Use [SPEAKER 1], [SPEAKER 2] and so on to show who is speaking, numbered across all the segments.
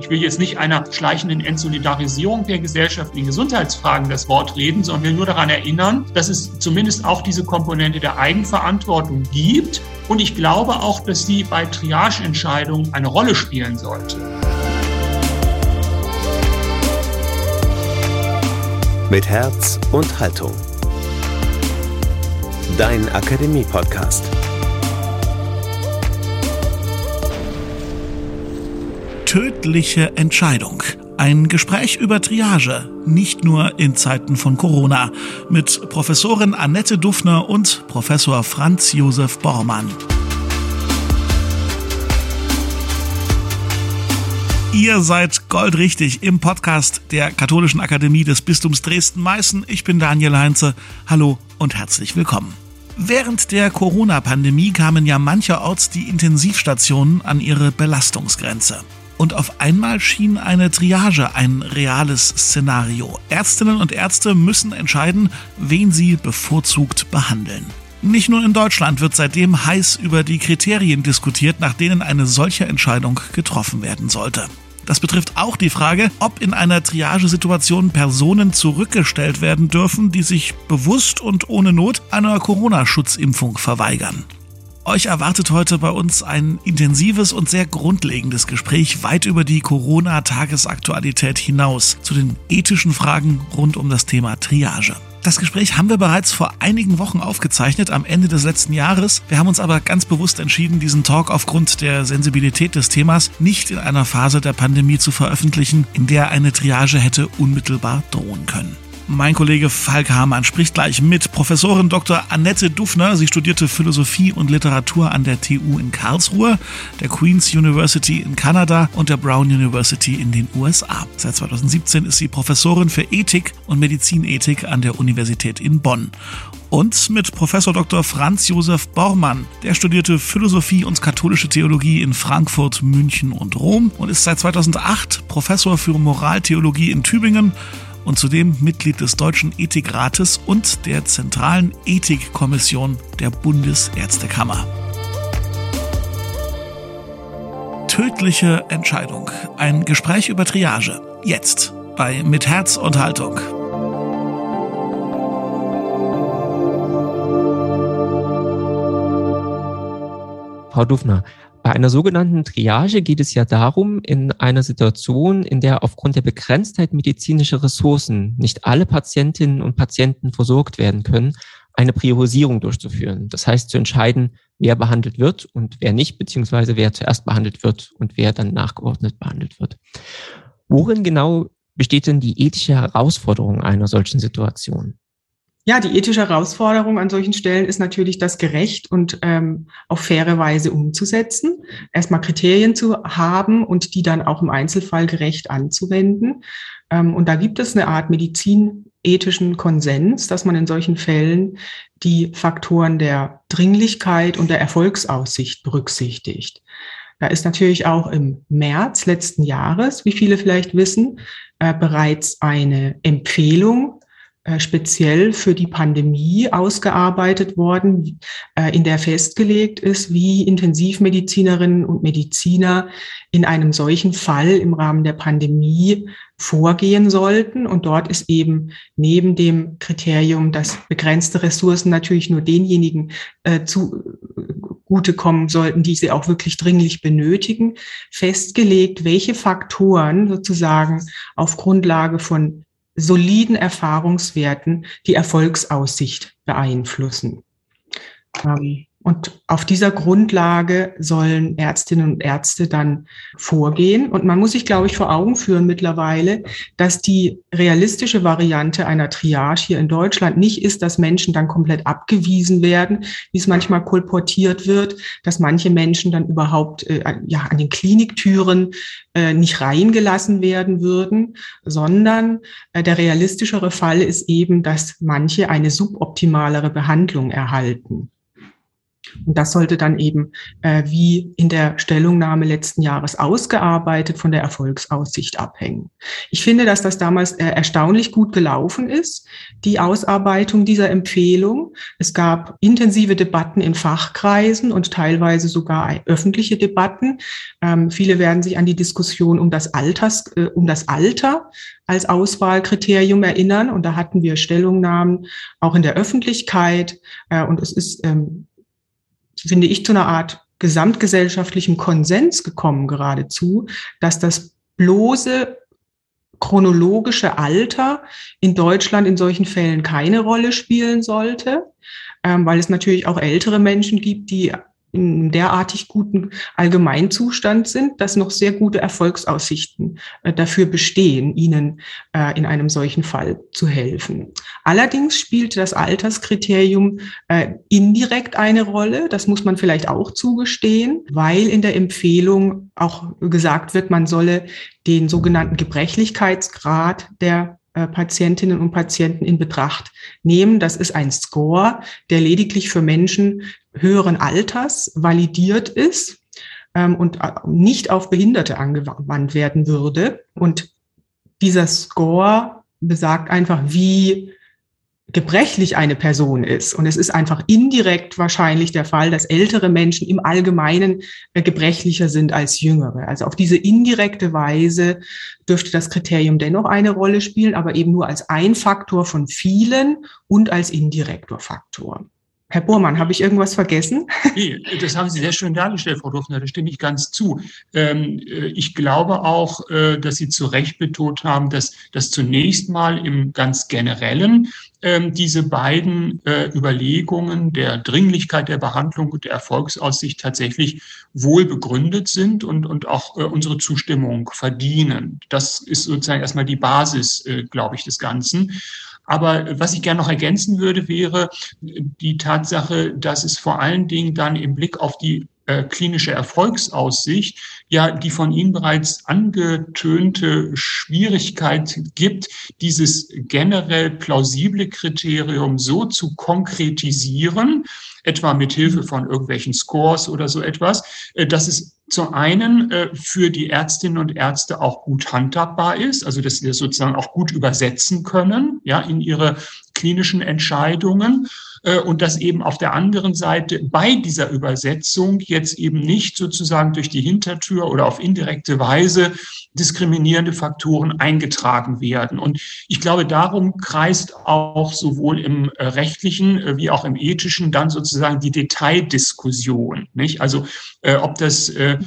[SPEAKER 1] Ich will jetzt nicht einer schleichenden Entsolidarisierung der gesellschaftlichen Gesundheitsfragen das Wort reden, sondern will nur daran erinnern, dass es zumindest auch diese Komponente der Eigenverantwortung gibt. Und ich glaube auch, dass sie bei Triageentscheidungen eine Rolle spielen sollte.
[SPEAKER 2] Mit Herz und Haltung. Dein Akademie-Podcast.
[SPEAKER 3] Tödliche Entscheidung. Ein Gespräch über Triage, nicht nur in Zeiten von Corona, mit Professorin Annette Duffner und Professor Franz Josef Bormann. Ihr seid goldrichtig im Podcast der Katholischen Akademie des Bistums Dresden-Meißen. Ich bin Daniel Heinze. Hallo und herzlich willkommen. Während der Corona-Pandemie kamen ja mancherorts die Intensivstationen an ihre Belastungsgrenze. Und auf einmal schien eine Triage ein reales Szenario. Ärztinnen und Ärzte müssen entscheiden, wen sie bevorzugt behandeln. Nicht nur in Deutschland wird seitdem heiß über die Kriterien diskutiert, nach denen eine solche Entscheidung getroffen werden sollte. Das betrifft auch die Frage, ob in einer Triagesituation Personen zurückgestellt werden dürfen, die sich bewusst und ohne Not einer Corona-Schutzimpfung verweigern. Euch erwartet heute bei uns ein intensives und sehr grundlegendes Gespräch weit über die Corona-Tagesaktualität hinaus zu den ethischen Fragen rund um das Thema Triage. Das Gespräch haben wir bereits vor einigen Wochen aufgezeichnet, am Ende des letzten Jahres. Wir haben uns aber ganz bewusst entschieden, diesen Talk aufgrund der Sensibilität des Themas nicht in einer Phase der Pandemie zu veröffentlichen, in der eine Triage hätte unmittelbar drohen können. Mein Kollege Falk Hamann spricht gleich mit Professorin Dr. Annette Dufner. Sie studierte Philosophie und Literatur an der TU in Karlsruhe, der Queen's University in Kanada und der Brown University in den USA. Seit 2017 ist sie Professorin für Ethik und Medizinethik an der Universität in Bonn. Und mit Professor Dr. Franz Josef Bormann. Der studierte Philosophie und katholische Theologie in Frankfurt, München und Rom und ist seit 2008 Professor für Moraltheologie in Tübingen und zudem Mitglied des Deutschen Ethikrates und der Zentralen Ethikkommission der Bundesärztekammer. Tödliche Entscheidung. Ein Gespräch über Triage. Jetzt bei Mit Herz und Haltung.
[SPEAKER 4] Frau Dufner, bei einer sogenannten Triage geht es ja darum, in einer Situation, in der aufgrund der Begrenztheit medizinischer Ressourcen nicht alle Patientinnen und Patienten versorgt werden können, eine Priorisierung durchzuführen. Das heißt, zu entscheiden, wer behandelt wird und wer nicht, beziehungsweise wer zuerst behandelt wird und wer dann nachgeordnet behandelt wird. Worin genau besteht denn die ethische Herausforderung einer solchen Situation?
[SPEAKER 5] Ja, die ethische Herausforderung an solchen Stellen ist natürlich, das gerecht und ähm, auf faire Weise umzusetzen. Erstmal Kriterien zu haben und die dann auch im Einzelfall gerecht anzuwenden. Ähm, und da gibt es eine Art medizinethischen Konsens, dass man in solchen Fällen die Faktoren der Dringlichkeit und der Erfolgsaussicht berücksichtigt. Da ist natürlich auch im März letzten Jahres, wie viele vielleicht wissen, äh, bereits eine Empfehlung speziell für die Pandemie ausgearbeitet worden, äh, in der festgelegt ist, wie Intensivmedizinerinnen und Mediziner in einem solchen Fall im Rahmen der Pandemie vorgehen sollten. Und dort ist eben neben dem Kriterium, dass begrenzte Ressourcen natürlich nur denjenigen äh, zu kommen sollten, die sie auch wirklich dringlich benötigen, festgelegt, welche Faktoren sozusagen auf Grundlage von soliden Erfahrungswerten die Erfolgsaussicht beeinflussen. Ähm, und auf dieser Grundlage sollen Ärztinnen und Ärzte dann vorgehen. Und man muss sich, glaube ich, vor Augen führen mittlerweile, dass die realistische Variante einer Triage hier in Deutschland nicht ist, dass Menschen dann komplett abgewiesen werden, wie es manchmal kolportiert wird, dass manche Menschen dann überhaupt äh, ja, an den Kliniktüren äh, nicht reingelassen werden würden, sondern äh, der realistischere Fall ist eben, dass manche eine suboptimalere Behandlung erhalten. Und das sollte dann eben äh, wie in der Stellungnahme letzten Jahres ausgearbeitet von der Erfolgsaussicht abhängen. Ich finde, dass das damals äh, erstaunlich gut gelaufen ist, die Ausarbeitung dieser Empfehlung. Es gab intensive Debatten in Fachkreisen und teilweise sogar öffentliche Debatten. Ähm, viele werden sich an die Diskussion um das Alters, äh, um das Alter als Auswahlkriterium erinnern. Und da hatten wir Stellungnahmen auch in der Öffentlichkeit. Äh, und es ist ähm, finde ich, zu einer Art gesamtgesellschaftlichem Konsens gekommen geradezu, dass das bloße chronologische Alter in Deutschland in solchen Fällen keine Rolle spielen sollte, ähm, weil es natürlich auch ältere Menschen gibt, die in derartig guten Allgemeinzustand sind, dass noch sehr gute Erfolgsaussichten äh, dafür bestehen, ihnen äh, in einem solchen Fall zu helfen. Allerdings spielt das Alterskriterium äh, indirekt eine Rolle. Das muss man vielleicht auch zugestehen, weil in der Empfehlung auch gesagt wird, man solle den sogenannten Gebrechlichkeitsgrad der Patientinnen und Patienten in Betracht nehmen. Das ist ein Score, der lediglich für Menschen höheren Alters validiert ist ähm, und äh, nicht auf Behinderte angewandt werden würde. Und dieser Score besagt einfach, wie gebrechlich eine Person ist. Und es ist einfach indirekt wahrscheinlich der Fall, dass ältere Menschen im Allgemeinen äh, gebrechlicher sind als jüngere. Also auf diese indirekte Weise dürfte das Kriterium dennoch eine Rolle spielen, aber eben nur als ein Faktor von vielen und als indirekter Faktor. Herr Bohrmann, habe ich irgendwas vergessen?
[SPEAKER 1] Das haben Sie sehr schön dargestellt, Frau Dufner, da stimme ich ganz zu. Ähm, äh, ich glaube auch, äh, dass Sie zu Recht betont haben, dass das zunächst mal im ganz generellen ähm, diese beiden äh, Überlegungen der Dringlichkeit der Behandlung und der Erfolgsaussicht tatsächlich wohl begründet sind und, und auch unsere Zustimmung verdienen. Das ist sozusagen erstmal die Basis, glaube ich, des Ganzen. Aber was ich gerne noch ergänzen würde, wäre die Tatsache, dass es vor allen Dingen dann im Blick auf die äh, klinische Erfolgsaussicht ja die von Ihnen bereits angetönte Schwierigkeit gibt, dieses generell plausible Kriterium so zu konkretisieren, etwa mit Hilfe von irgendwelchen Scores oder so etwas, äh, dass es zum einen äh, für die Ärztinnen und Ärzte auch gut handhabbar ist, also dass sie das sozusagen auch gut übersetzen können, ja, in ihre klinischen Entscheidungen und dass eben auf der anderen Seite bei dieser Übersetzung jetzt eben nicht sozusagen durch die Hintertür oder auf indirekte Weise diskriminierende Faktoren eingetragen werden. Und ich glaube, darum kreist auch sowohl im äh, rechtlichen äh, wie auch im ethischen dann sozusagen die Detaildiskussion. Nicht? Also äh, ob das, äh,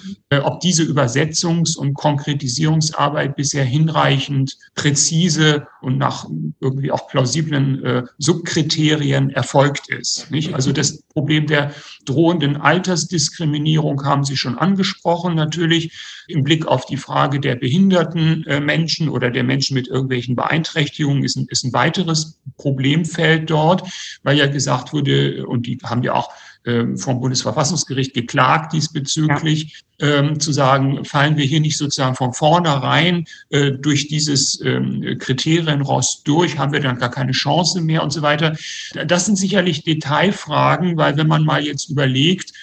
[SPEAKER 1] ob diese Übersetzungs- und Konkretisierungsarbeit bisher hinreichend präzise und nach irgendwie auch plausiblen äh, Subkriterien erfolgt ist. Nicht? Also das Problem der drohenden Altersdiskriminierung haben Sie schon angesprochen, natürlich im Blick auf die Frage der behinderten äh, Menschen oder der Menschen mit irgendwelchen Beeinträchtigungen ist ein, ist ein weiteres Problemfeld dort, weil ja gesagt wurde, und die haben ja auch vom Bundesverfassungsgericht geklagt diesbezüglich, ja. ähm, zu sagen, fallen wir hier nicht sozusagen von vornherein äh, durch dieses ähm, Kriterienrost durch, haben wir dann gar keine Chance mehr und so weiter. Das sind sicherlich Detailfragen, weil wenn man mal jetzt überlegt,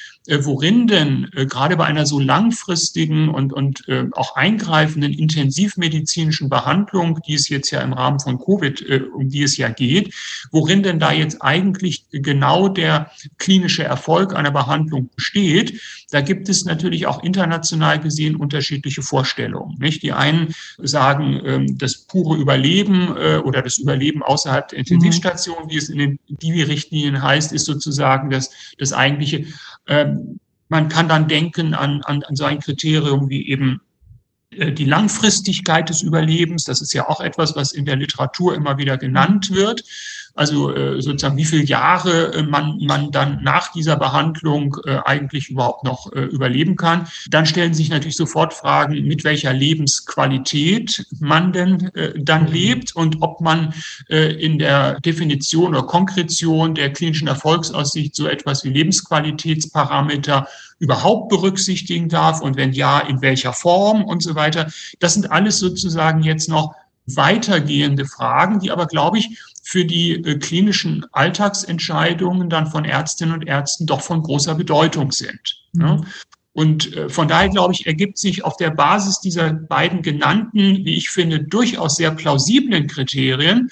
[SPEAKER 1] worin denn äh, gerade bei einer so langfristigen und, und äh, auch eingreifenden intensivmedizinischen Behandlung, die es jetzt ja im Rahmen von Covid, äh, um die es ja geht, worin denn da jetzt eigentlich genau der klinische Erfolg einer Behandlung besteht, da gibt es natürlich auch international gesehen unterschiedliche Vorstellungen. Nicht? Die einen sagen, ähm, das pure Überleben äh, oder das Überleben außerhalb der Intensivstation, mhm. wie es in den Divi-Richtlinien heißt, ist sozusagen das, das eigentliche. Ähm, man kann dann denken an, an, an so ein Kriterium wie eben äh, die Langfristigkeit des Überlebens. Das ist ja auch etwas, was in der Literatur immer wieder genannt wird. Also äh, sozusagen, wie viele Jahre äh, man, man dann nach dieser Behandlung äh, eigentlich überhaupt noch äh, überleben kann. Dann stellen sich natürlich sofort Fragen, mit welcher Lebensqualität man denn äh, dann mhm. lebt und ob man äh, in der Definition oder Konkretion der klinischen Erfolgsaussicht so etwas wie Lebensqualitätsparameter überhaupt berücksichtigen darf und wenn ja, in welcher Form und so weiter. Das sind alles sozusagen jetzt noch weitergehende Fragen, die aber, glaube ich, für die äh, klinischen Alltagsentscheidungen dann von Ärztinnen und Ärzten doch von großer Bedeutung sind. Mhm. Ne? Und äh, von daher, glaube ich, ergibt sich auf der Basis dieser beiden genannten, wie ich finde, durchaus sehr plausiblen Kriterien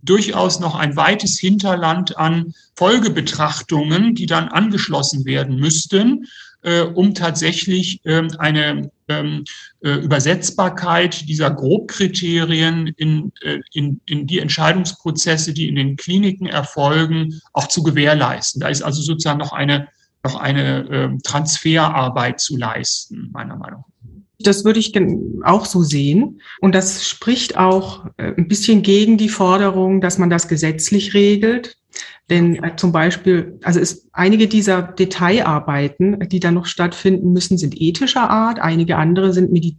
[SPEAKER 1] durchaus noch ein weites Hinterland an Folgebetrachtungen, die dann angeschlossen werden müssten, äh, um tatsächlich ähm, eine ähm, äh, Übersetzbarkeit dieser Grobkriterien in, äh, in, in die Entscheidungsprozesse, die in den Kliniken erfolgen, auch zu gewährleisten. Da ist also sozusagen noch eine noch eine äh, Transferarbeit zu leisten, meiner Meinung nach.
[SPEAKER 5] Das würde ich auch so sehen. Und das spricht auch äh, ein bisschen gegen die Forderung, dass man das gesetzlich regelt. Denn äh, zum Beispiel, also ist, einige dieser Detailarbeiten, die da noch stattfinden müssen, sind ethischer Art, einige andere sind Medi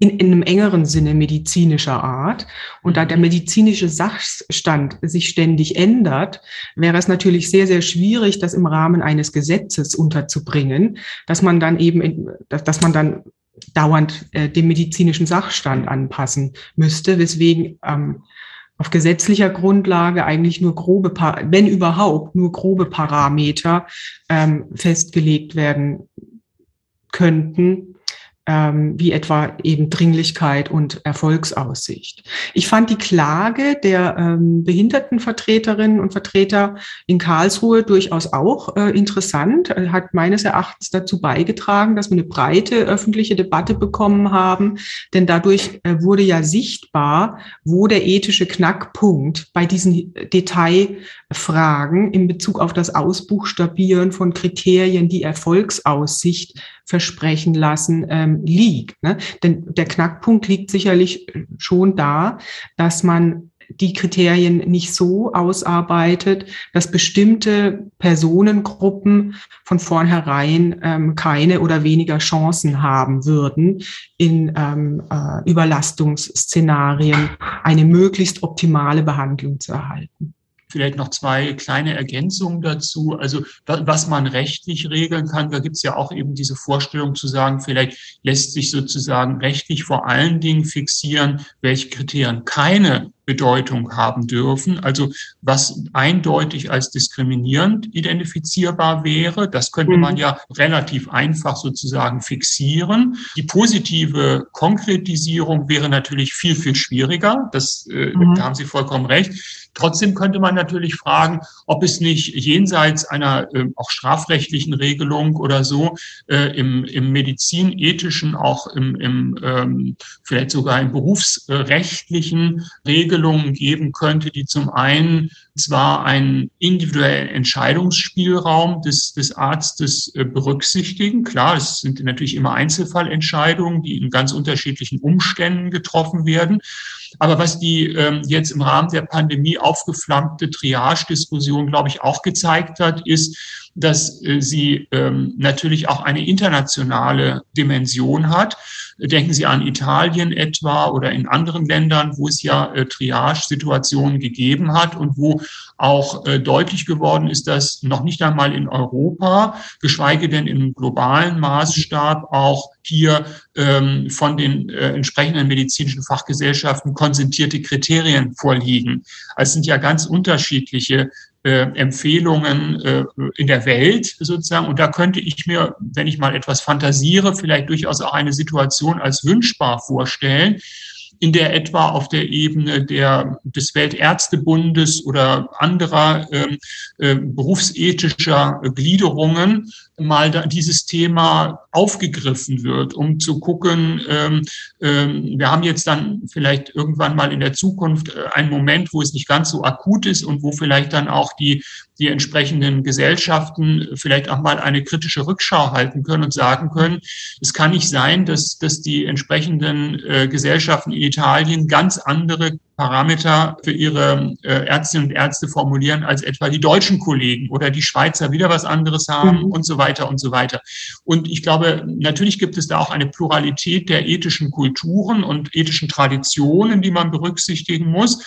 [SPEAKER 5] in, in einem engeren Sinne medizinischer Art. Und da der medizinische Sachstand sich ständig ändert, wäre es natürlich sehr, sehr schwierig, das im Rahmen eines Gesetzes unterzubringen, dass man dann eben, in, dass, dass man dann dauernd äh, dem medizinischen Sachstand anpassen müsste, weswegen ähm, auf gesetzlicher Grundlage eigentlich nur grobe, wenn überhaupt, nur grobe Parameter ähm, festgelegt werden könnten, wie etwa eben Dringlichkeit und Erfolgsaussicht. Ich fand die Klage der ähm, Behindertenvertreterinnen und Vertreter in Karlsruhe durchaus auch äh, interessant, äh, hat meines Erachtens dazu beigetragen, dass wir eine breite öffentliche Debatte bekommen haben, denn dadurch äh, wurde ja sichtbar, wo der ethische Knackpunkt bei diesen Detailfragen in Bezug auf das Ausbuchstabieren von Kriterien, die Erfolgsaussicht versprechen lassen, ähm, liegt. Ne? Denn der Knackpunkt liegt sicherlich schon da, dass man die Kriterien nicht so ausarbeitet, dass bestimmte Personengruppen von vornherein ähm, keine oder weniger Chancen haben würden, in ähm, äh, Überlastungsszenarien eine möglichst optimale Behandlung zu erhalten.
[SPEAKER 1] Vielleicht noch zwei kleine Ergänzungen dazu. Also was man rechtlich regeln kann, da gibt es ja auch eben diese Vorstellung zu sagen, vielleicht lässt sich sozusagen rechtlich vor allen Dingen fixieren, welche Kriterien keine Bedeutung haben dürfen. Also was eindeutig als diskriminierend identifizierbar wäre, das könnte man mhm. ja relativ einfach sozusagen fixieren. Die positive Konkretisierung wäre natürlich viel, viel schwieriger. Das, äh, mhm. Da haben Sie vollkommen recht. Trotzdem könnte man natürlich fragen, ob es nicht jenseits einer äh, auch strafrechtlichen Regelung oder so äh, im, im medizinethischen, auch im, im ähm, vielleicht sogar im berufsrechtlichen Regelungen geben könnte, die zum einen zwar einen individuellen Entscheidungsspielraum des, des Arztes äh, berücksichtigen. Klar, es sind natürlich immer Einzelfallentscheidungen, die in ganz unterschiedlichen Umständen getroffen werden. Aber was die ähm, jetzt im Rahmen der Pandemie aufgeflammte Triage-Diskussion, glaube ich, auch gezeigt hat, ist, dass äh, sie ähm, natürlich auch eine internationale Dimension hat. Denken Sie an Italien etwa oder in anderen Ländern, wo es ja äh, Triage-Situationen gegeben hat und wo auch äh, deutlich geworden ist, dass noch nicht einmal in Europa, geschweige denn im globalen Maßstab auch hier ähm, von den äh, entsprechenden medizinischen Fachgesellschaften konsentierte Kriterien vorliegen. Also es sind ja ganz unterschiedliche Empfehlungen äh, in der Welt sozusagen. Und da könnte ich mir, wenn ich mal etwas fantasiere, vielleicht durchaus auch eine Situation als wünschbar vorstellen, in der etwa auf der Ebene der, des Weltärztebundes oder anderer ähm, äh, berufsethischer Gliederungen mal da dieses Thema aufgegriffen wird, um zu gucken, ähm, ähm, wir haben jetzt dann vielleicht irgendwann mal in der Zukunft äh, einen Moment, wo es nicht ganz so akut ist und wo vielleicht dann auch die, die entsprechenden Gesellschaften vielleicht auch mal eine kritische Rückschau halten können und sagen können, es kann nicht sein, dass, dass die entsprechenden äh, Gesellschaften in Italien ganz andere Parameter für ihre äh, Ärztinnen und Ärzte formulieren, als etwa die deutschen Kollegen oder die Schweizer wieder was anderes haben mhm. und so weiter und so weiter. Und ich glaube, natürlich gibt es da auch eine Pluralität der ethischen Kulturen und ethischen Traditionen, die man berücksichtigen muss.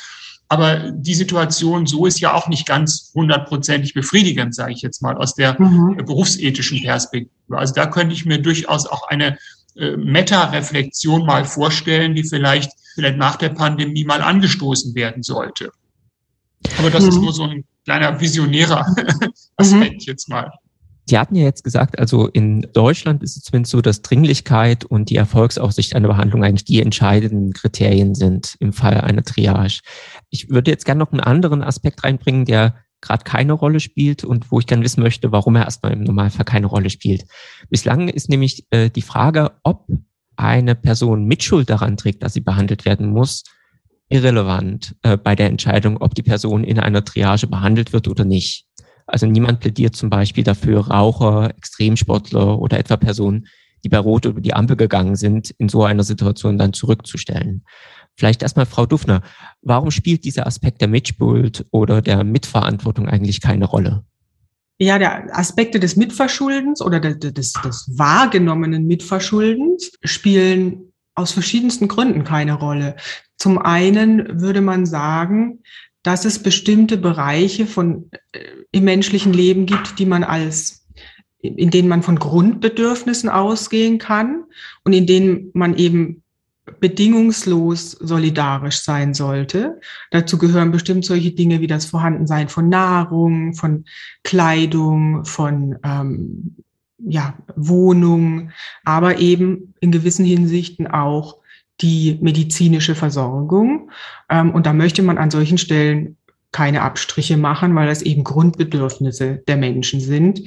[SPEAKER 1] Aber die Situation so ist ja auch nicht ganz hundertprozentig befriedigend, sage ich jetzt mal, aus der mhm. berufsethischen Perspektive. Also da könnte ich mir durchaus auch eine äh, Meta-Reflexion mal vorstellen, die vielleicht vielleicht nach der Pandemie mal angestoßen werden sollte. Aber das mhm. ist nur so ein kleiner visionärer Aspekt mhm. jetzt mal.
[SPEAKER 4] Sie hatten ja jetzt gesagt, also in Deutschland ist es zumindest so, dass Dringlichkeit und die Erfolgsaussicht einer Behandlung eigentlich die entscheidenden Kriterien sind im Fall einer Triage. Ich würde jetzt gerne noch einen anderen Aspekt reinbringen, der gerade keine Rolle spielt und wo ich gerne wissen möchte, warum er erstmal im Normalfall keine Rolle spielt. Bislang ist nämlich äh, die Frage, ob eine Person Mitschuld daran trägt, dass sie behandelt werden muss, irrelevant äh, bei der Entscheidung, ob die Person in einer Triage behandelt wird oder nicht. Also niemand plädiert zum Beispiel dafür, Raucher, Extremsportler oder etwa Personen, die bei Rot über die Ampel gegangen sind, in so einer Situation dann zurückzustellen. Vielleicht erstmal Frau Dufner, warum spielt dieser Aspekt der Mitschuld oder der Mitverantwortung eigentlich keine Rolle?
[SPEAKER 5] Ja, der Aspekte des Mitverschuldens oder des, des, des wahrgenommenen Mitverschuldens spielen aus verschiedensten Gründen keine Rolle. Zum einen würde man sagen, dass es bestimmte Bereiche von, äh, im menschlichen Leben gibt, die man als, in denen man von Grundbedürfnissen ausgehen kann und in denen man eben bedingungslos solidarisch sein sollte. Dazu gehören bestimmt solche Dinge wie das Vorhandensein von Nahrung, von Kleidung, von ähm, ja, Wohnung, aber eben in gewissen Hinsichten auch die medizinische Versorgung. Ähm, und da möchte man an solchen Stellen keine Abstriche machen, weil das eben Grundbedürfnisse der Menschen sind,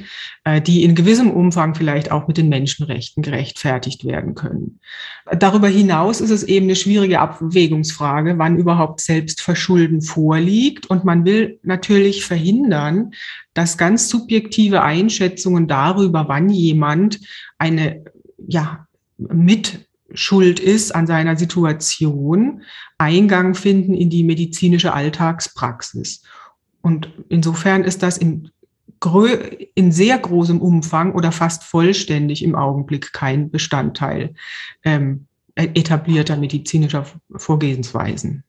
[SPEAKER 5] äh, die in gewissem Umfang vielleicht auch mit den Menschenrechten gerechtfertigt werden können. Darüber hinaus ist es eben eine schwierige Abwägungsfrage, wann überhaupt Selbstverschulden vorliegt. Und man will natürlich verhindern, dass ganz subjektive Einschätzungen darüber, wann jemand eine ja, mit schuld ist an seiner Situation, Eingang finden in die medizinische Alltagspraxis. Und insofern ist das in, in sehr großem Umfang oder fast vollständig im Augenblick kein Bestandteil ähm, etablierter medizinischer Vorgehensweisen.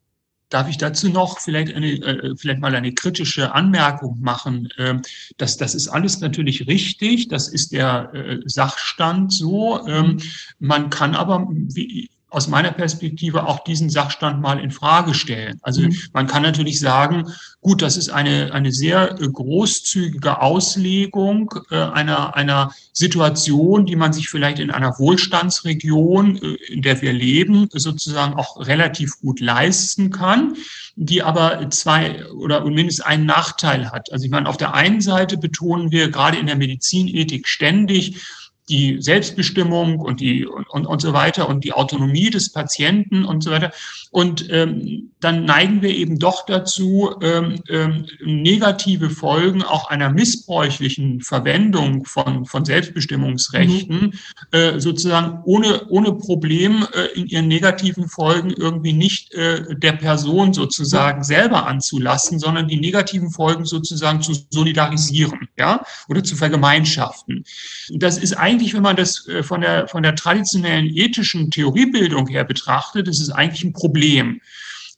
[SPEAKER 1] Darf ich dazu noch vielleicht, eine, äh, vielleicht mal eine kritische Anmerkung machen? Ähm, das, das ist alles natürlich richtig, das ist der äh, Sachstand so. Ähm, man kann aber, wie, aus meiner Perspektive auch diesen Sachstand mal in Frage stellen. Also mhm. man kann natürlich sagen, gut, das ist eine, eine sehr äh, großzügige Auslegung äh, einer, einer Situation, die man sich vielleicht in einer Wohlstandsregion, äh, in der wir leben, sozusagen auch relativ gut leisten kann, die aber zwei oder mindestens einen Nachteil hat. Also ich meine, auf der einen Seite betonen wir gerade in der Medizinethik ständig, die Selbstbestimmung und die und, und, und so weiter und die Autonomie des Patienten und so weiter. Und ähm, dann neigen wir eben doch dazu, ähm, ähm, negative Folgen auch einer missbräuchlichen Verwendung von, von Selbstbestimmungsrechten mhm. äh, sozusagen ohne, ohne Problem äh, in ihren negativen Folgen irgendwie nicht äh, der Person sozusagen selber anzulassen, sondern die negativen Folgen sozusagen zu solidarisieren, ja, oder zu vergemeinschaften. Das ist eigentlich, wenn man das äh, von der, von der traditionellen ethischen Theoriebildung her betrachtet, ist eigentlich ein Problem Problem.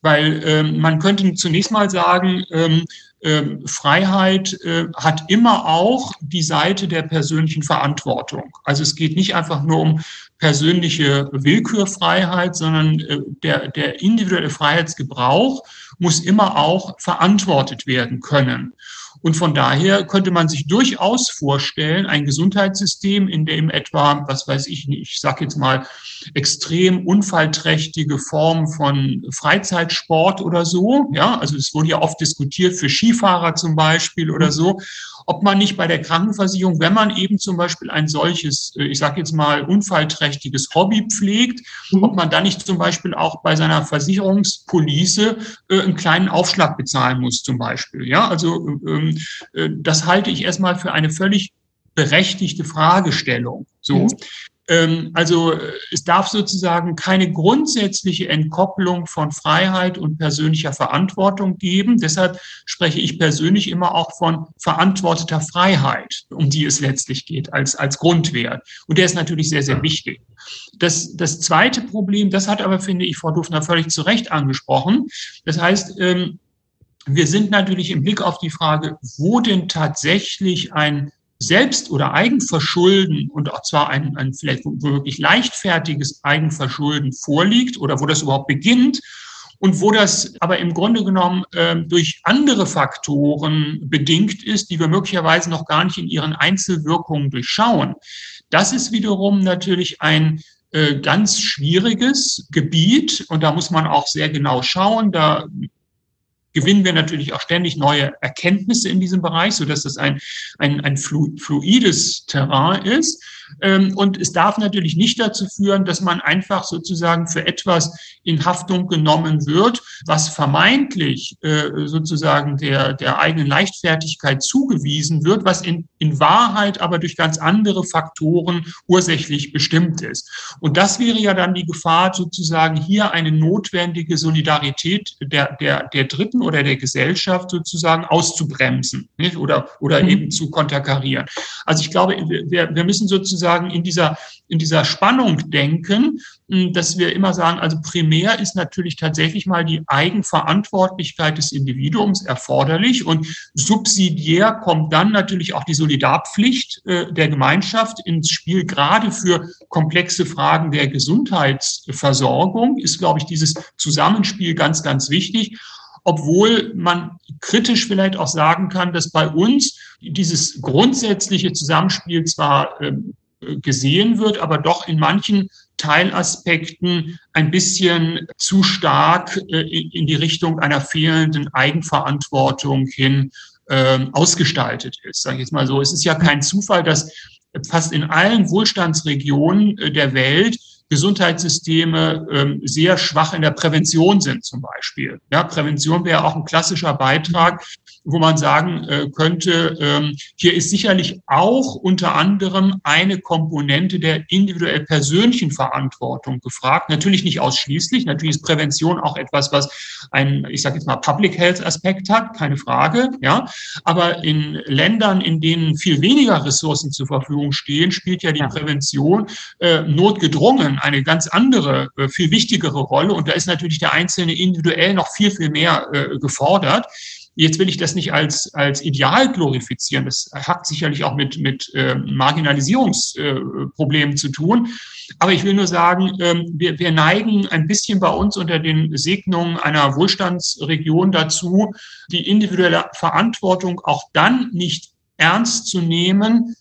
[SPEAKER 1] Weil ähm, man könnte zunächst mal sagen, ähm, ähm, Freiheit äh, hat immer auch die Seite der persönlichen Verantwortung. Also es geht nicht einfach nur um persönliche Willkürfreiheit, sondern äh, der, der individuelle Freiheitsgebrauch muss immer auch verantwortet werden können. Und von daher könnte man sich durchaus vorstellen, ein Gesundheitssystem, in dem etwa, was weiß ich nicht, ich sage jetzt mal, extrem unfallträchtige Form von Freizeitsport oder so, ja, also es wurde ja oft diskutiert für Skifahrer zum Beispiel oder so, ob man nicht bei der Krankenversicherung, wenn man eben zum Beispiel ein solches, äh, ich sage jetzt mal, unfallträchtiges Hobby pflegt, mhm. ob man dann nicht zum Beispiel auch bei seiner Versicherungspolice äh, einen kleinen Aufschlag bezahlen muss zum Beispiel. Ja, also ähm, äh, das halte ich erstmal für eine völlig berechtigte Fragestellung. So. Mhm. Ähm, also äh, es darf sozusagen keine grundsätzliche Entkopplung von Freiheit und persönlicher Verantwortung geben. Deshalb spreche ich persönlich immer auch von verantworteter Freiheit, um die es letztlich geht, als, als Grundwert. Und der ist natürlich sehr, sehr wichtig. Das, das zweite Problem, das hat aber, finde ich, Frau Dufner völlig zu Recht angesprochen. Das heißt, ähm, wir sind natürlich im Blick auf die Frage, wo denn tatsächlich ein selbst- oder Eigenverschulden und auch zwar ein, ein vielleicht wirklich leichtfertiges Eigenverschulden vorliegt oder wo das überhaupt beginnt und wo das aber im Grunde genommen äh, durch andere Faktoren bedingt ist, die wir möglicherweise noch gar nicht in ihren Einzelwirkungen durchschauen. Das ist wiederum natürlich ein äh, ganz schwieriges Gebiet und da muss man auch sehr genau schauen. Da gewinnen wir natürlich auch ständig neue Erkenntnisse in diesem Bereich, so dass das ein, ein, ein fluides Terrain ist. Ähm, und es darf natürlich nicht dazu führen, dass man einfach sozusagen für etwas in Haftung genommen wird, was vermeintlich äh, sozusagen der, der eigenen Leichtfertigkeit zugewiesen wird, was in, in Wahrheit aber durch ganz andere Faktoren ursächlich bestimmt ist. Und das wäre ja dann die Gefahr, sozusagen hier eine notwendige Solidarität der, der, der Dritten oder der Gesellschaft sozusagen auszubremsen nicht? oder, oder mhm. eben zu konterkarieren. Also ich glaube, wir, wir müssen sozusagen in dieser, in dieser Spannung denken, hm, dass wir immer sagen, also primär ist natürlich tatsächlich mal die Eigenverantwortlichkeit des Individuums erforderlich und subsidiär kommt dann natürlich auch die Solidarpflicht äh, der Gemeinschaft ins Spiel, gerade für komplexe Fragen der Gesundheitsversorgung ist, glaube ich, dieses Zusammenspiel ganz, ganz wichtig obwohl man kritisch vielleicht auch sagen kann, dass bei uns dieses grundsätzliche Zusammenspiel zwar ähm, gesehen wird, aber doch in manchen Teilaspekten ein bisschen zu stark äh, in die Richtung einer fehlenden Eigenverantwortung hin ähm, ausgestaltet ist. Sage ich jetzt mal so. Es ist ja kein Zufall, dass fast in allen Wohlstandsregionen äh, der Welt Gesundheitssysteme ähm, sehr schwach in der Prävention sind zum Beispiel. Ja, Prävention wäre auch ein klassischer Beitrag, wo man sagen äh, könnte, ähm, hier ist sicherlich auch unter anderem eine Komponente der individuell persönlichen Verantwortung gefragt. Natürlich nicht ausschließlich. Natürlich ist Prävention auch etwas, was einen, ich sage jetzt mal, Public Health Aspekt hat, keine Frage. Ja, aber in Ländern, in denen viel weniger Ressourcen zur Verfügung stehen, spielt ja die. Prävention äh, notgedrungen eine ganz andere, äh, viel wichtigere Rolle. Und da ist natürlich der Einzelne individuell noch viel, viel mehr äh, gefordert. Jetzt will ich das nicht als, als Ideal glorifizieren. Das hat sicherlich auch mit, mit äh, Marginalisierungsproblemen äh, zu tun. Aber ich will nur sagen, ähm, wir, wir neigen ein bisschen bei uns unter den Segnungen einer Wohlstandsregion dazu, die individuelle Verantwortung auch dann nicht ernst zu nehmen,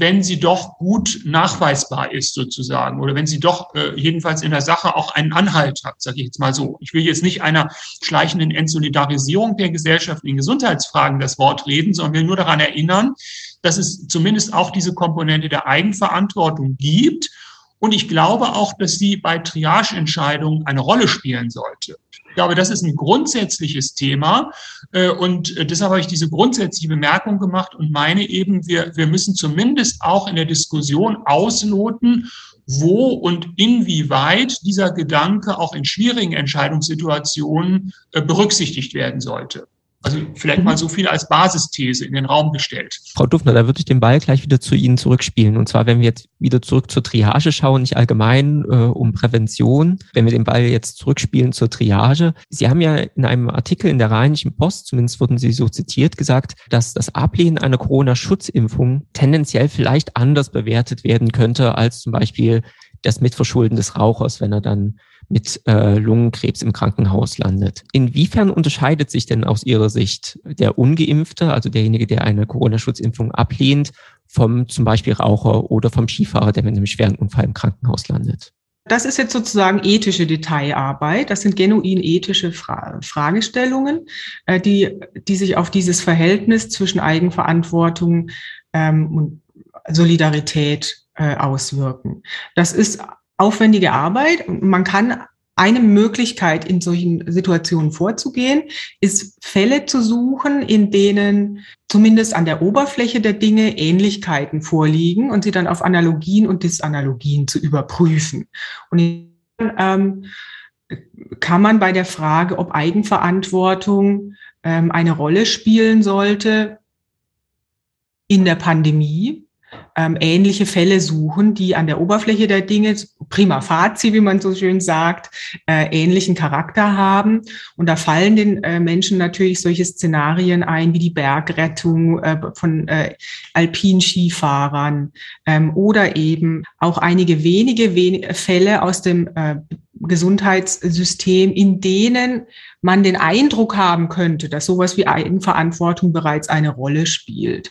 [SPEAKER 1] wenn sie doch gut nachweisbar ist sozusagen oder wenn sie doch äh, jedenfalls in der Sache auch einen Anhalt hat, sage ich jetzt mal so. Ich will jetzt nicht einer schleichenden Entsolidarisierung der Gesellschaft in Gesundheitsfragen das Wort reden, sondern will nur daran erinnern, dass es zumindest auch diese Komponente der Eigenverantwortung gibt. Und ich glaube auch, dass sie bei Triageentscheidungen eine Rolle spielen sollte. Ich glaube, das ist ein grundsätzliches Thema. Äh, und äh, deshalb habe ich diese grundsätzliche Bemerkung gemacht und meine eben, wir, wir müssen zumindest auch in der Diskussion ausloten, wo und inwieweit dieser Gedanke auch in schwierigen Entscheidungssituationen äh, berücksichtigt werden sollte. Also vielleicht mal so viel als Basisthese in den Raum gestellt.
[SPEAKER 4] Frau Dufner, da würde ich den Ball gleich wieder zu Ihnen zurückspielen. Und zwar, wenn wir jetzt wieder zurück zur Triage schauen, nicht allgemein äh, um Prävention, wenn wir den Ball jetzt zurückspielen zur Triage. Sie haben ja in einem Artikel in der Rheinischen Post, zumindest wurden Sie so zitiert, gesagt, dass das Ablehnen einer Corona-Schutzimpfung tendenziell vielleicht anders bewertet werden könnte als zum Beispiel das Mitverschulden des Rauchers, wenn er dann mit äh, Lungenkrebs im Krankenhaus landet. Inwiefern unterscheidet sich denn aus Ihrer Sicht der Ungeimpfte, also derjenige, der eine Corona-Schutzimpfung ablehnt, vom zum Beispiel Raucher oder vom Skifahrer, der mit einem schweren Unfall im Krankenhaus landet?
[SPEAKER 5] Das ist jetzt sozusagen ethische Detailarbeit. Das sind genuin ethische Fra Fragestellungen, äh, die, die sich auf dieses Verhältnis zwischen Eigenverantwortung ähm, und Solidarität äh, auswirken. Das ist aufwendige Arbeit. Man kann eine Möglichkeit, in solchen Situationen vorzugehen, ist Fälle zu suchen, in denen zumindest an der Oberfläche der Dinge Ähnlichkeiten vorliegen und sie dann auf Analogien und Disanalogien zu überprüfen. Und ähm, kann man bei der Frage, ob Eigenverantwortung ähm, eine Rolle spielen sollte in der Pandemie, ähm, ähnliche Fälle suchen, die an der Oberfläche der Dinge, prima facie, wie man so schön sagt, äh, ähnlichen Charakter haben. Und da fallen den äh, Menschen natürlich solche Szenarien ein, wie die Bergrettung äh, von äh, Alpinskifahrern ähm, oder eben auch einige wenige wen Fälle aus dem äh, Gesundheitssystem, in denen man den Eindruck haben könnte, dass sowas wie Eigenverantwortung bereits eine Rolle spielt.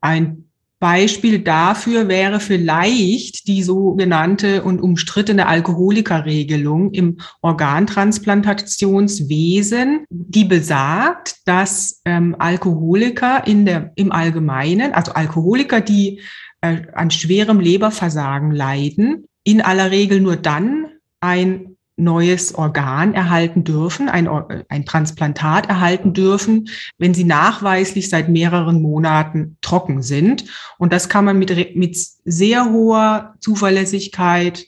[SPEAKER 5] Ein Beispiel dafür wäre vielleicht die sogenannte und umstrittene Alkoholikerregelung im Organtransplantationswesen, die besagt, dass ähm, Alkoholiker in der, im Allgemeinen, also Alkoholiker, die äh, an schwerem Leberversagen leiden, in aller Regel nur dann ein neues Organ erhalten dürfen, ein, ein Transplantat erhalten dürfen, wenn sie nachweislich seit mehreren Monaten trocken sind. Und das kann man mit, mit sehr hoher Zuverlässigkeit,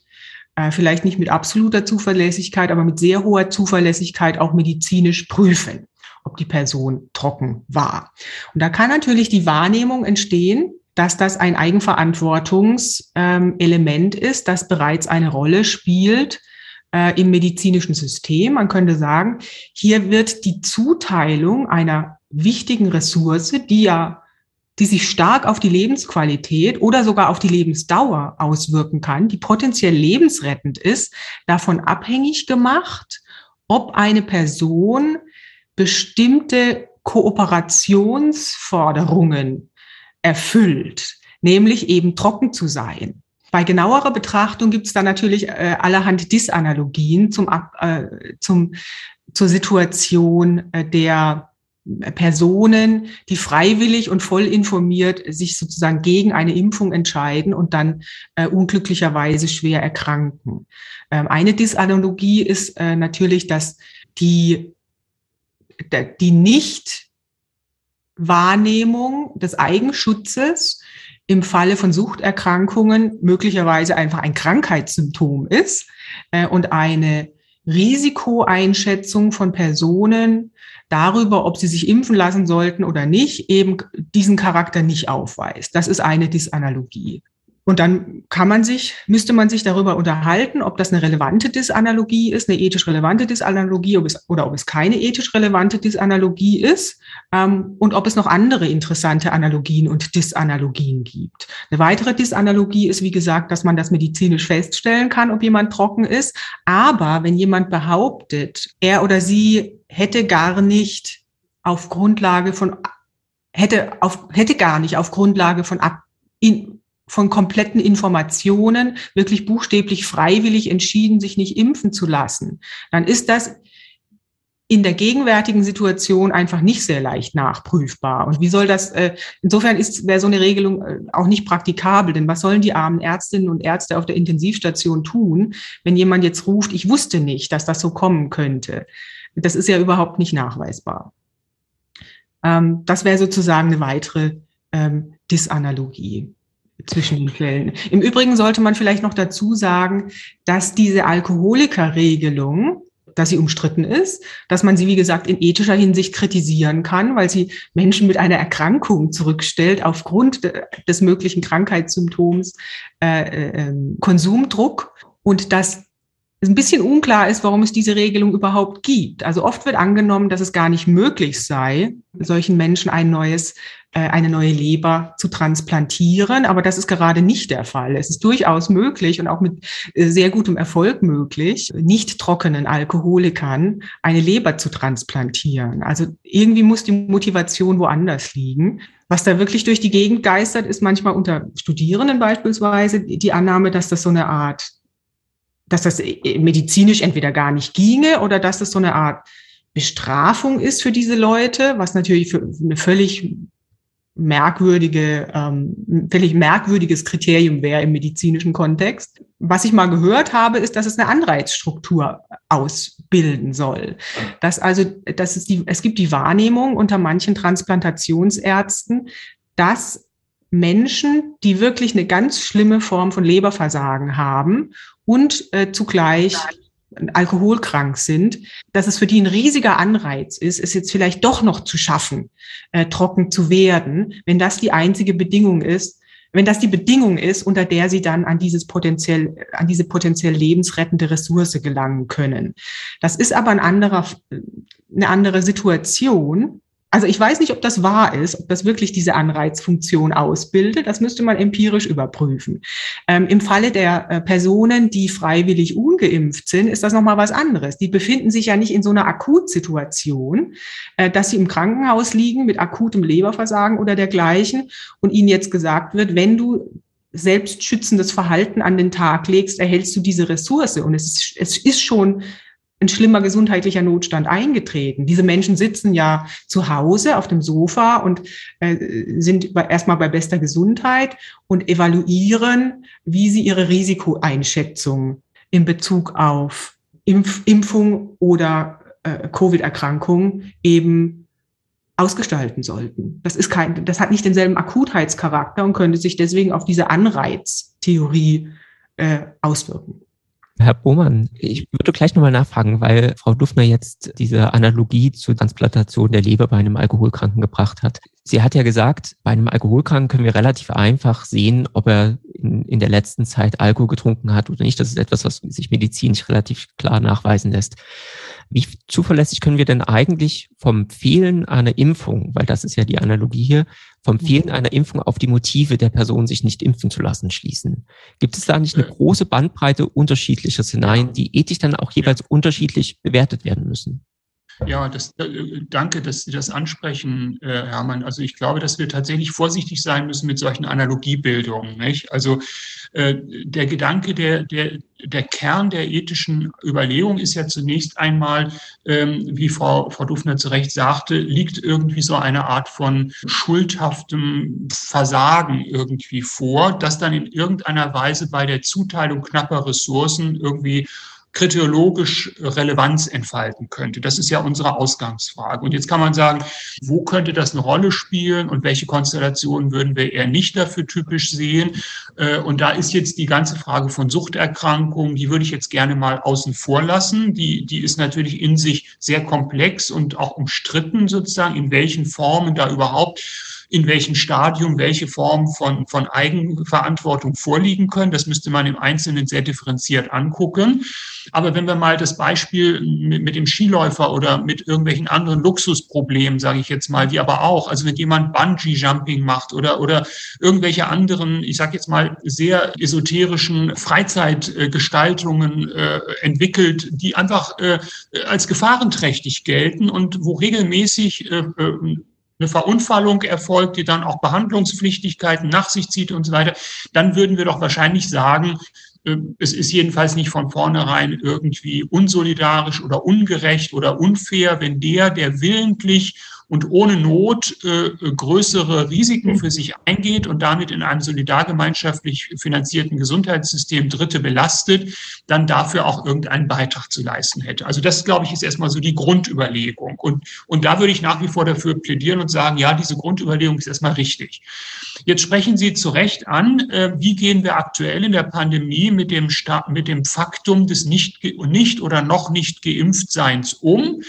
[SPEAKER 5] äh, vielleicht nicht mit absoluter Zuverlässigkeit, aber mit sehr hoher Zuverlässigkeit auch medizinisch prüfen, ob die Person trocken war. Und da kann natürlich die Wahrnehmung entstehen, dass das ein Eigenverantwortungselement ist, das bereits eine Rolle spielt, äh, im medizinischen System. Man könnte sagen, hier wird die Zuteilung einer wichtigen Ressource, die ja die sich stark auf die Lebensqualität oder sogar auf die Lebensdauer auswirken kann, die potenziell lebensrettend ist, davon abhängig gemacht, ob eine Person bestimmte Kooperationsforderungen erfüllt, nämlich eben trocken zu sein. Bei genauerer Betrachtung gibt es da natürlich äh, allerhand Disanalogien zum, äh, zum, zur Situation äh, der Personen, die freiwillig und voll informiert sich sozusagen gegen eine Impfung entscheiden und dann äh, unglücklicherweise schwer erkranken. Ähm, eine Disanalogie ist äh, natürlich, dass die, die Nicht-Wahrnehmung des Eigenschutzes im Falle von Suchterkrankungen möglicherweise einfach ein Krankheitssymptom ist äh, und eine Risikoeinschätzung von Personen darüber, ob sie sich impfen lassen sollten oder nicht, eben diesen Charakter nicht aufweist. Das ist eine Disanalogie. Und dann kann man sich, müsste man sich darüber unterhalten, ob das eine relevante Disanalogie ist, eine ethisch relevante Disanalogie ob es, oder ob es keine ethisch relevante Disanalogie ist ähm, und ob es noch andere interessante Analogien und Disanalogien gibt. Eine weitere Disanalogie ist, wie gesagt, dass man das medizinisch feststellen kann, ob jemand trocken ist. Aber wenn jemand behauptet, er oder sie hätte gar nicht auf Grundlage von hätte auf hätte gar nicht auf Grundlage von ab, in, von kompletten Informationen wirklich buchstäblich freiwillig entschieden, sich nicht impfen zu lassen, dann ist das in der gegenwärtigen Situation einfach nicht sehr leicht nachprüfbar. Und wie soll das, äh, insofern ist, wäre so eine Regelung äh, auch nicht praktikabel, denn was sollen die armen Ärztinnen und Ärzte auf der Intensivstation tun, wenn jemand jetzt ruft, ich wusste nicht, dass das so kommen könnte? Das ist ja überhaupt nicht nachweisbar. Ähm, das wäre sozusagen eine weitere ähm, Disanalogie zwischen den Quellen. Im Übrigen sollte man vielleicht noch dazu sagen, dass diese Alkoholikerregelung, dass sie umstritten ist, dass man sie, wie gesagt, in ethischer Hinsicht kritisieren kann, weil sie Menschen mit einer Erkrankung zurückstellt aufgrund des möglichen Krankheitssymptoms äh, äh, ähm, Konsumdruck und dass es ein bisschen unklar ist, warum es diese Regelung überhaupt gibt. Also oft wird angenommen, dass es gar nicht möglich sei, solchen Menschen ein neues äh, eine neue Leber zu transplantieren. Aber das ist gerade nicht der Fall. Es ist durchaus möglich und auch mit äh, sehr gutem Erfolg möglich, nicht trockenen Alkoholikern eine Leber zu transplantieren. Also irgendwie muss die Motivation woanders liegen. Was da wirklich durch die Gegend geistert, ist manchmal unter Studierenden beispielsweise die Annahme, dass das so eine Art, dass das äh, medizinisch entweder gar nicht ginge oder dass das so eine Art Bestrafung ist für diese Leute, was natürlich für eine völlig merkwürdige, ähm, völlig merkwürdiges Kriterium wäre im medizinischen Kontext. Was ich mal gehört habe, ist, dass es eine Anreizstruktur ausbilden soll. Dass also, dass es die, es gibt die Wahrnehmung unter manchen Transplantationsärzten, dass Menschen, die wirklich eine ganz schlimme Form von Leberversagen haben und äh, zugleich alkoholkrank sind, dass es für die ein riesiger Anreiz ist, es jetzt vielleicht doch noch zu schaffen, äh, trocken zu werden, wenn das die einzige Bedingung ist, wenn das die Bedingung ist, unter der sie dann an dieses potenziell, an diese potenziell lebensrettende Ressource gelangen können. Das ist aber ein anderer, eine andere Situation, Also ich weiß nicht, ob das wahr ist, ob das wirklich diese Anreizfunktion ausbildet. Das müsste man empirisch überprüfen. Ähm, Im Falle der äh, Personen, die freiwillig ungeimpft sind, ist das nochmal was anderes. Die befinden sich ja nicht in so einer Akutsituation, äh, dass sie im Krankenhaus liegen mit akutem Leberversagen oder dergleichen und ihnen jetzt gesagt wird, wenn du selbstschützendes Verhalten an den Tag legst, erhältst du diese Ressource. Und es ist, es ist schon ein schlimmer gesundheitlicher Notstand eingetreten. Diese Menschen sitzen ja zu Hause auf dem Sofa und äh, sind erstmal bei bester Gesundheit und evaluieren, wie sie ihre Risikoeinschätzung in Bezug auf Impf Impfung oder äh, Covid-Erkrankung eben ausgestalten sollten. Das ist kein, das hat nicht denselben Akutheitscharakter und könnte sich deswegen auf diese Anreiztheorie äh, auswirken.
[SPEAKER 4] Herr Bohmann, ich würde gleich nochmal nachfragen, weil Frau Dufner jetzt diese Analogie zur Transplantation der Leber bei einem Alkoholkranken gebracht hat. Sie hat ja gesagt, bei einem Alkoholkranken können wir relativ einfach sehen, ob er in, in der letzten Zeit Alkohol getrunken hat oder nicht. Das ist etwas, was sich medizinisch relativ klar nachweisen lässt. Wie zuverlässig können wir denn eigentlich vom Fehlen einer Impfung, weil das ist ja die Analogie hier, vom mhm. Fehlen einer Impfung auf die Motive der Person, sich nicht impfen zu lassen, schließen? Gibt es da nicht eine große Bandbreite unterschiedlicher Szenarien, die ethisch dann auch jeweils unterschiedlich bewertet werden müssen?
[SPEAKER 1] Ja, das, äh, danke, dass Sie das ansprechen, äh, Hermann. Also ich glaube, dass wir tatsächlich vorsichtig sein müssen mit solchen Analogiebildungen. Nicht? Also äh, der Gedanke, der, der, der Kern der ethischen Überlegung ist ja zunächst einmal, ähm, wie Frau, Frau Dufner zu Recht sagte, liegt irgendwie so eine Art von schuldhaftem Versagen irgendwie vor, das dann in irgendeiner Weise bei der Zuteilung knapper Ressourcen irgendwie kriteriologisch Relevanz entfalten könnte. Das ist ja unsere Ausgangsfrage. Und jetzt kann man sagen, wo könnte das eine Rolle spielen und welche Konstellationen würden wir eher nicht dafür typisch sehen? Äh, und da ist jetzt die ganze Frage von Suchterkrankungen, die würde ich jetzt gerne mal außen vor lassen. Die, die ist natürlich in sich sehr komplex und auch umstritten sozusagen, in welchen Formen da überhaupt in welchem Stadium welche Formen von, von Eigenverantwortung vorliegen können. Das müsste man im Einzelnen sehr differenziert angucken. Aber wenn wir mal das Beispiel mit, mit dem Skiläufer oder mit irgendwelchen anderen Luxusproblemen, sage ich jetzt mal, wie aber auch, also wenn jemand Bungee-Jumping macht oder, oder irgendwelche anderen, ich sage jetzt mal, sehr esoterischen Freizeitgestaltungen äh, entwickelt, die einfach äh, als gefahrenträchtig gelten und wo regelmäßig äh, äh eine Verunfallung erfolgt, die dann auch Behandlungspflichtigkeiten nach sich zieht und so weiter, dann würden wir doch wahrscheinlich sagen, äh, es ist jedenfalls nicht von vornherein irgendwie unsolidarisch oder ungerecht oder unfair, wenn der, der willentlich und ohne Not äh, größere Risiken für sich eingeht und damit in einem solidargemeinschaftlich finanzierten Gesundheitssystem Dritte belastet, dann dafür auch irgendeinen Beitrag zu leisten hätte. Also das, glaube ich, ist erstmal so die Grundüberlegung. Und, und da würde ich nach wie vor dafür plädieren und sagen, ja, diese Grundüberlegung ist erstmal richtig. Jetzt sprechen Sie zu Recht an, äh, wie gehen wir aktuell in der Pandemie mit dem, Sta mit dem Faktum des nicht, nicht oder noch nicht Geimpftseins um,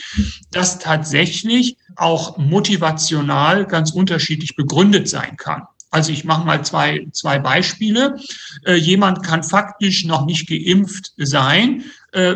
[SPEAKER 1] das tatsächlich auch motivational ganz unterschiedlich begründet sein kann. Also ich mache mal zwei, zwei Beispiele. Äh, jemand kann faktisch noch nicht geimpft sein,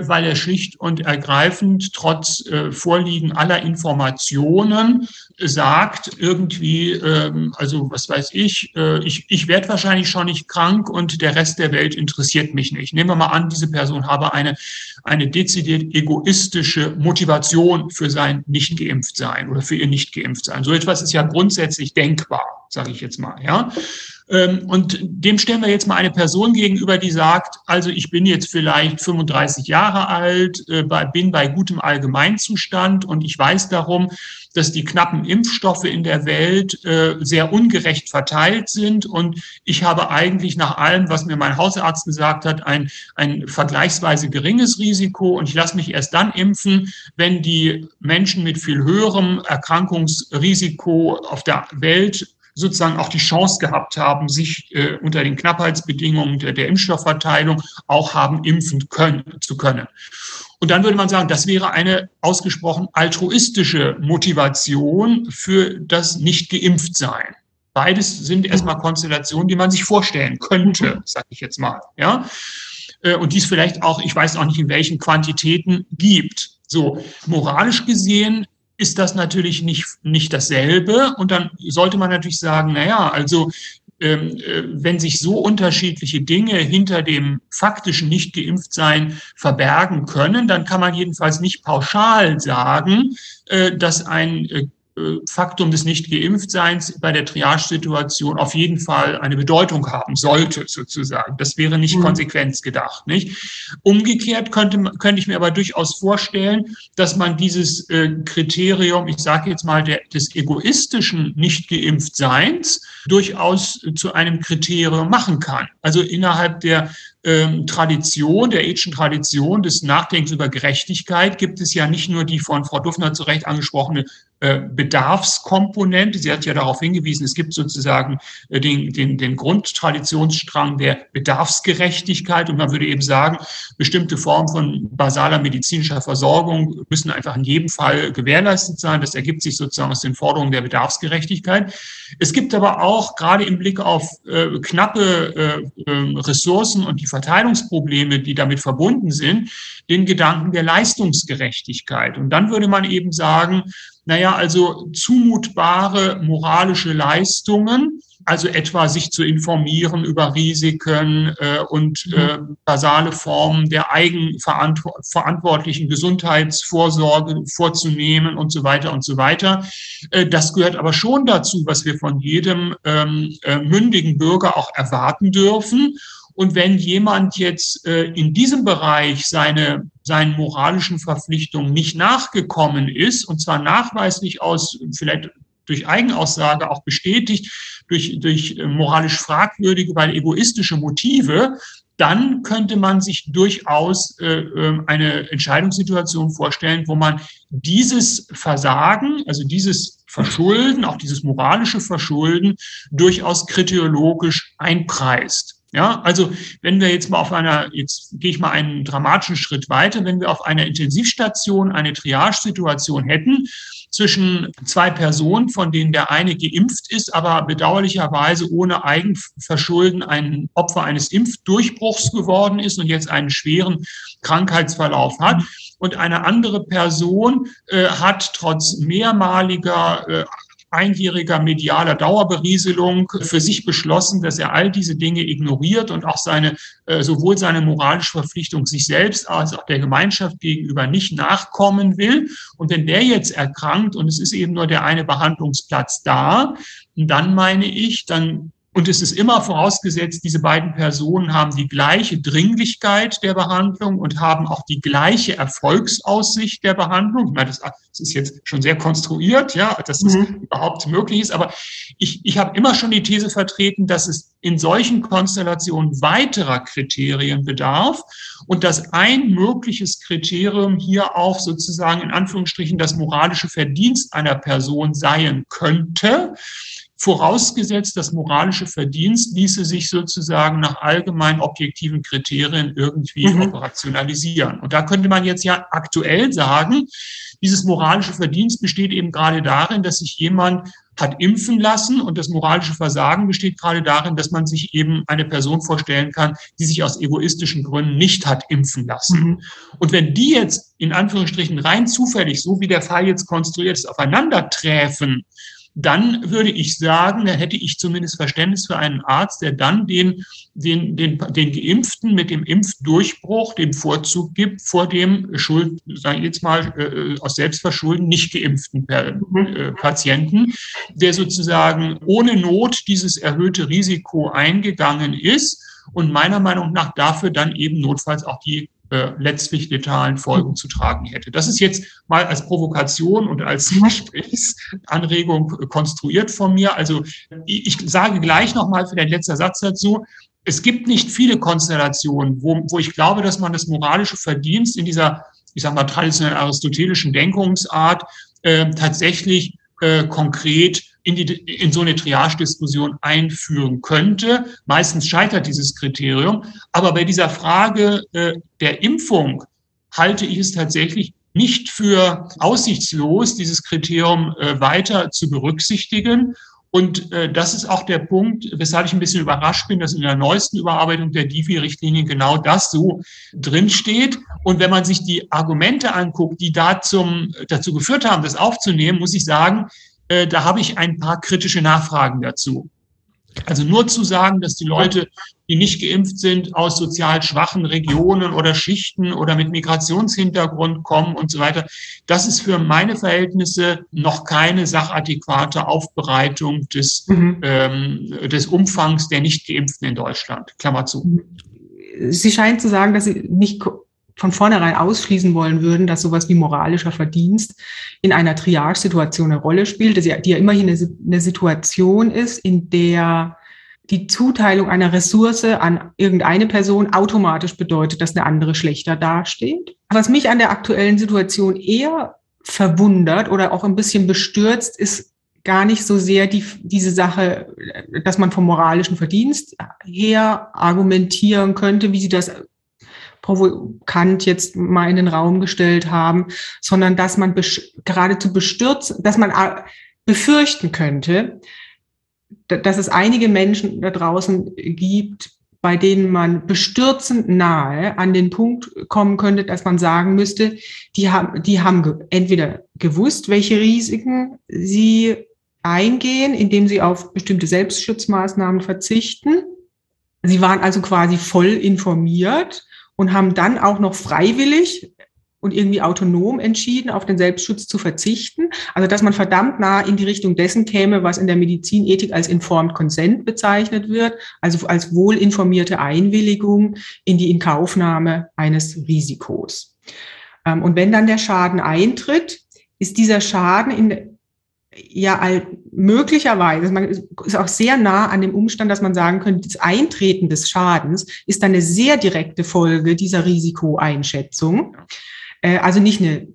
[SPEAKER 1] weil er schlicht und ergreifend trotz äh, Vorliegen aller Informationen sagt, irgendwie, ähm, also was weiß ich, äh, ich, ich werde wahrscheinlich schon nicht krank und der Rest der Welt interessiert mich nicht. Nehmen wir mal an, diese Person habe eine, eine dezidiert egoistische Motivation für sein Nicht-Geimpft-Sein oder für ihr Nicht-Geimpft-Sein. So etwas ist ja grundsätzlich denkbar, sage ich jetzt mal. Ja. Ähm, und dem stellen wir jetzt mal eine Person gegenüber, die sagt, also ich bin jetzt vielleicht 35 Jahre alt, äh, bin bei gutem Allgemeinzustand und ich weiß darum, dass die knappen Impfstoffe in der Welt äh, sehr ungerecht verteilt sind. Und ich habe eigentlich nach allem, was mir mein Hausarzt gesagt hat, ein, ein vergleichsweise geringes Risiko. Und ich lasse mich erst dann impfen, wenn die Menschen mit viel höherem Erkrankungsrisiko auf der Welt sozusagen auch die Chance gehabt haben, sich äh, unter den Knappheitsbedingungen der, der Impfstoffverteilung auch haben impfen können, zu können. Und dann würde man sagen, das wäre eine ausgesprochen altruistische Motivation für das Nicht-Geimpft-Sein. Beides sind erstmal Konstellationen, die man sich vorstellen könnte, sage ich jetzt mal. Ja? Äh, und dies vielleicht auch, ich weiß auch nicht in welchen Quantitäten gibt. So, moralisch gesehen ist das natürlich nicht, nicht dasselbe. Und dann sollte man natürlich sagen, na ja, also ähm, äh, wenn sich so unterschiedliche Dinge hinter dem faktischen Nicht-Geimpft-Sein verbergen können, dann kann man jedenfalls nicht pauschal sagen, äh, dass ein äh, Faktum des Nicht-Geimpftseins bei der Triage-Situation auf jeden Fall eine Bedeutung haben sollte, sozusagen. Das wäre nicht mhm. konsequenz gedacht, nicht? Umgekehrt könnte, könnte ich mir aber durchaus vorstellen, dass man dieses äh, Kriterium, ich sage jetzt mal, der, des egoistischen Nicht-Geimpftseins durchaus zu einem Kriterium machen kann. Also innerhalb der ähm, Tradition, der ethischen Tradition des Nachdenkens über Gerechtigkeit gibt es ja nicht nur die von Frau Duffner zu Recht angesprochene äh, Bedarfskomponente. Sie hat ja darauf hingewiesen, es gibt sozusagen äh, den, den, den Grundtraditionsstrang der Bedarfsgerechtigkeit und man würde eben sagen, bestimmte Formen von basaler medizinischer Versorgung müssen einfach in jedem Fall gewährleistet sein. Das ergibt sich sozusagen aus den Forderungen der Bedarfsgerechtigkeit. Es gibt aber auch gerade im Blick auf äh, knappe äh, ähm, Ressourcen und die Verteilungsprobleme, die damit verbunden sind, den Gedanken der Leistungsgerechtigkeit. Und dann würde man eben sagen, naja, also zumutbare moralische Leistungen, also etwa sich zu informieren über Risiken äh, und mhm. äh, basale Formen der eigenverantwortlichen Gesundheitsvorsorge vorzunehmen und so weiter und so weiter. Äh, das gehört aber schon dazu, was wir von jedem ähm, äh, mündigen Bürger auch erwarten dürfen. Und wenn jemand jetzt äh, in diesem Bereich seine, seinen moralischen Verpflichtungen nicht nachgekommen ist, und zwar nachweislich aus vielleicht durch Eigenaussage auch bestätigt, durch, durch äh, moralisch fragwürdige, weil egoistische Motive, dann könnte man sich durchaus äh, ähm, eine Entscheidungssituation vorstellen, wo man dieses Versagen, also dieses Verschulden, auch dieses moralische Verschulden, durchaus kriteriologisch einpreist. Ja, also wenn wir jetzt mal auf einer, jetzt gehe ich mal einen dramatischen Schritt weiter, wenn wir auf einer Intensivstation eine Triage-Situation hätten zwischen zwei Personen, von denen der eine geimpft ist, aber bedauerlicherweise ohne Eigenverschulden ein Opfer eines Impfdurchbruchs geworden ist und jetzt einen schweren Krankheitsverlauf hat. Und eine andere Person äh, hat trotz mehrmaliger äh, einjähriger medialer Dauerberieselung für sich beschlossen, dass er all diese Dinge ignoriert und auch seine, äh, sowohl seine moralische Verpflichtung sich selbst als auch der Gemeinschaft gegenüber nicht nachkommen will. Und wenn der jetzt erkrankt und es ist eben nur der eine Behandlungsplatz da, dann meine ich, dann und es ist immer vorausgesetzt, diese beiden Personen haben die gleiche Dringlichkeit der Behandlung und haben auch die gleiche Erfolgsaussicht der Behandlung. Ich meine, das, ist jetzt schon sehr konstruiert, ja, dass das mhm. überhaupt möglich ist. Aber ich, ich habe immer schon die These vertreten, dass es in solchen Konstellationen weiterer Kriterien bedarf und dass ein mögliches Kriterium hier auch sozusagen in Anführungsstrichen das moralische Verdienst einer Person sein könnte vorausgesetzt, das moralische Verdienst ließe sich sozusagen nach allgemein objektiven Kriterien irgendwie mhm. operationalisieren. Und da könnte man jetzt ja aktuell sagen, dieses moralische Verdienst besteht eben gerade darin, dass sich jemand hat impfen lassen und das moralische Versagen besteht gerade darin, dass man sich eben eine Person vorstellen kann, die sich aus egoistischen Gründen nicht hat impfen lassen. Mhm. Und wenn die jetzt in Anführungsstrichen rein zufällig, so wie der Fall jetzt konstruiert ist, aufeinanderträfen, dann würde ich sagen, da hätte ich zumindest Verständnis für einen Arzt, der dann den, den, den, den Geimpften mit dem Impfdurchbruch den Vorzug gibt vor dem Schuld, sage ich jetzt mal, äh, aus Selbstverschulden nicht geimpften äh, Patienten, der sozusagen ohne Not dieses erhöhte Risiko eingegangen ist und meiner Meinung nach dafür dann eben notfalls auch die äh, letztlich letalen Folgen zu tragen hätte. Das ist jetzt mal als Provokation und als Gesprächsanregung konstruiert von mir. Also ich sage gleich nochmal für den letzten Satz dazu, es gibt nicht viele Konstellationen, wo, wo ich glaube, dass man das moralische Verdienst in dieser, ich sag mal, traditionell aristotelischen Denkungsart äh, tatsächlich äh, konkret in, die, in so eine Triage-Diskussion einführen könnte. Meistens scheitert dieses Kriterium. Aber bei dieser Frage äh, der Impfung halte ich es tatsächlich nicht für aussichtslos, dieses Kriterium äh, weiter zu berücksichtigen. Und äh, das ist auch der Punkt, weshalb ich ein bisschen überrascht bin, dass in der neuesten Überarbeitung der DIFI-Richtlinie genau das so drinsteht. Und wenn man sich die Argumente anguckt, die da zum, dazu geführt haben, das aufzunehmen, muss ich sagen, äh, da habe ich ein paar kritische Nachfragen dazu. Also nur zu sagen, dass die Leute, die nicht geimpft sind, aus sozial schwachen Regionen oder Schichten oder mit Migrationshintergrund kommen und so weiter, das ist für meine Verhältnisse noch keine sachadäquate Aufbereitung des, mhm. ähm, des Umfangs der Nicht-Geimpften in Deutschland. Klammer zu.
[SPEAKER 5] Sie scheinen zu sagen, dass Sie nicht von vornherein ausschließen wollen würden, dass sowas wie moralischer Verdienst in einer Triage-Situation eine Rolle spielt, die ja immerhin eine Situation ist, in der die Zuteilung einer Ressource an irgendeine Person automatisch bedeutet, dass eine andere schlechter dasteht. Was mich an der aktuellen Situation eher verwundert oder auch ein bisschen bestürzt, ist gar nicht so sehr die, diese Sache, dass man vom moralischen Verdienst her argumentieren könnte, wie Sie das provokant jetzt mal in den Raum gestellt haben, sondern dass man geradezu bestürzt, dass man äh, befürchten könnte, dass es einige Menschen da draußen gibt, bei denen man bestürzend nahe an den Punkt kommen könnte, dass man sagen müsste, die haben, die haben entweder gewusst, welche Risiken sie eingehen, indem sie auf bestimmte Selbstschutzmaßnahmen verzichten. Sie waren also quasi voll informiert und haben dann auch noch freiwillig und irgendwie autonom entschieden, auf den Selbstschutz zu verzichten. Also dass man verdammt nah in die Richtung dessen käme, was in der Medizinethik als informed consent bezeichnet wird, also als wohlinformierte Einwilligung in die Inkaufnahme eines Risikos. Ähm, und wenn dann der Schaden eintritt, ist dieser Schaden in, ja möglicherweise, man ist auch sehr nah an dem Umstand, dass man sagen könnte, das Eintreten des Schadens ist eine sehr direkte Folge dieser Risikoeinschätzung. Äh, also nicht eine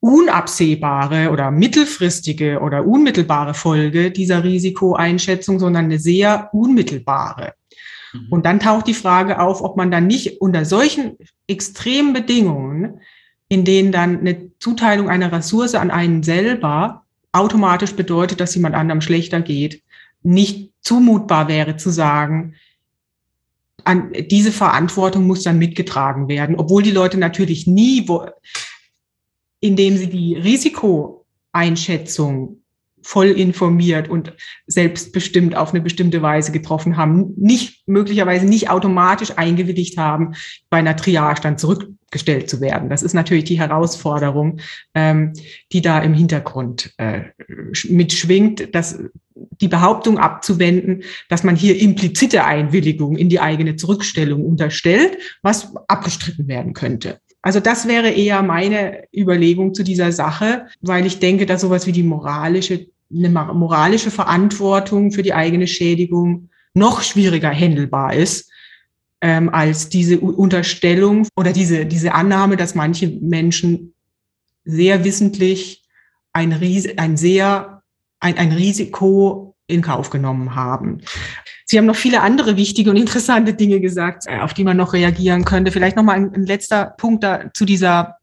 [SPEAKER 5] unabsehbare oder mittelfristige oder unmittelbare Folge dieser Risikoeinschätzung, sondern eine sehr unmittelbare. Mhm. Und dann taucht die Frage auf, ob man dann nicht unter solchen extremen Bedingungen, in denen dann eine Zuteilung einer Ressource an einen selber automatisch bedeutet, dass jemand anderem schlechter geht, nicht zumutbar wäre zu sagen, an, diese Verantwortung muss dann mitgetragen werden, obwohl die Leute natürlich nie, indem sie die Risikoeinschätzung voll informiert und selbstbestimmt auf eine bestimmte Weise getroffen haben, nicht möglicherweise nicht automatisch eingewilligt haben, bei einer Triage dann zurückgestellt zu werden. Das ist natürlich die Herausforderung, ähm, die da im Hintergrund äh, mitschwingt, dass die Behauptung abzuwenden, dass man hier implizite Einwilligung in die eigene Zurückstellung unterstellt, was abgestritten werden könnte. Also das wäre eher meine Überlegung zu dieser Sache, weil ich denke, dass sowas wie die moralische, eine moralische Verantwortung für die eigene Schädigung noch schwieriger händelbar ist, ähm, als diese Unterstellung oder diese, diese Annahme, dass manche Menschen sehr wissentlich ein, Ries ein sehr, ein, ein Risiko in Kauf genommen haben. Sie haben noch viele andere wichtige und interessante Dinge gesagt, äh, auf die man noch reagieren könnte. Vielleicht noch mal ein, ein letzter Punkt da, zu dieser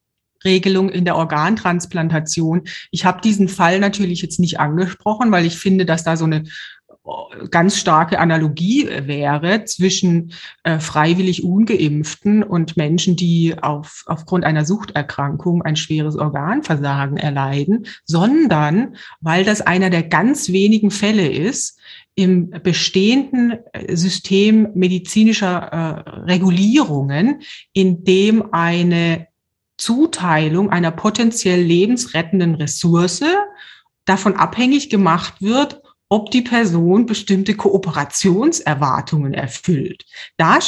[SPEAKER 5] Regelung in der Organtransplantation. Ich habe diesen Fall natürlich jetzt nicht angesprochen, weil ich finde, dass da so eine äh, ganz starke Analogie wäre zwischen äh, freiwillig ungeimpften und Menschen, die auf, aufgrund einer Suchterkrankung ein schweres Organversagen erleiden, sondern weil das einer der ganz wenigen Fälle ist, im bestehenden äh, System medizinischer äh, Regulierungen, in dem eine Zuteilung einer potenziell lebensrettenden Ressource davon abhängig gemacht wird, ob die Person bestimmte Kooperationserwartungen erfüllt. Da,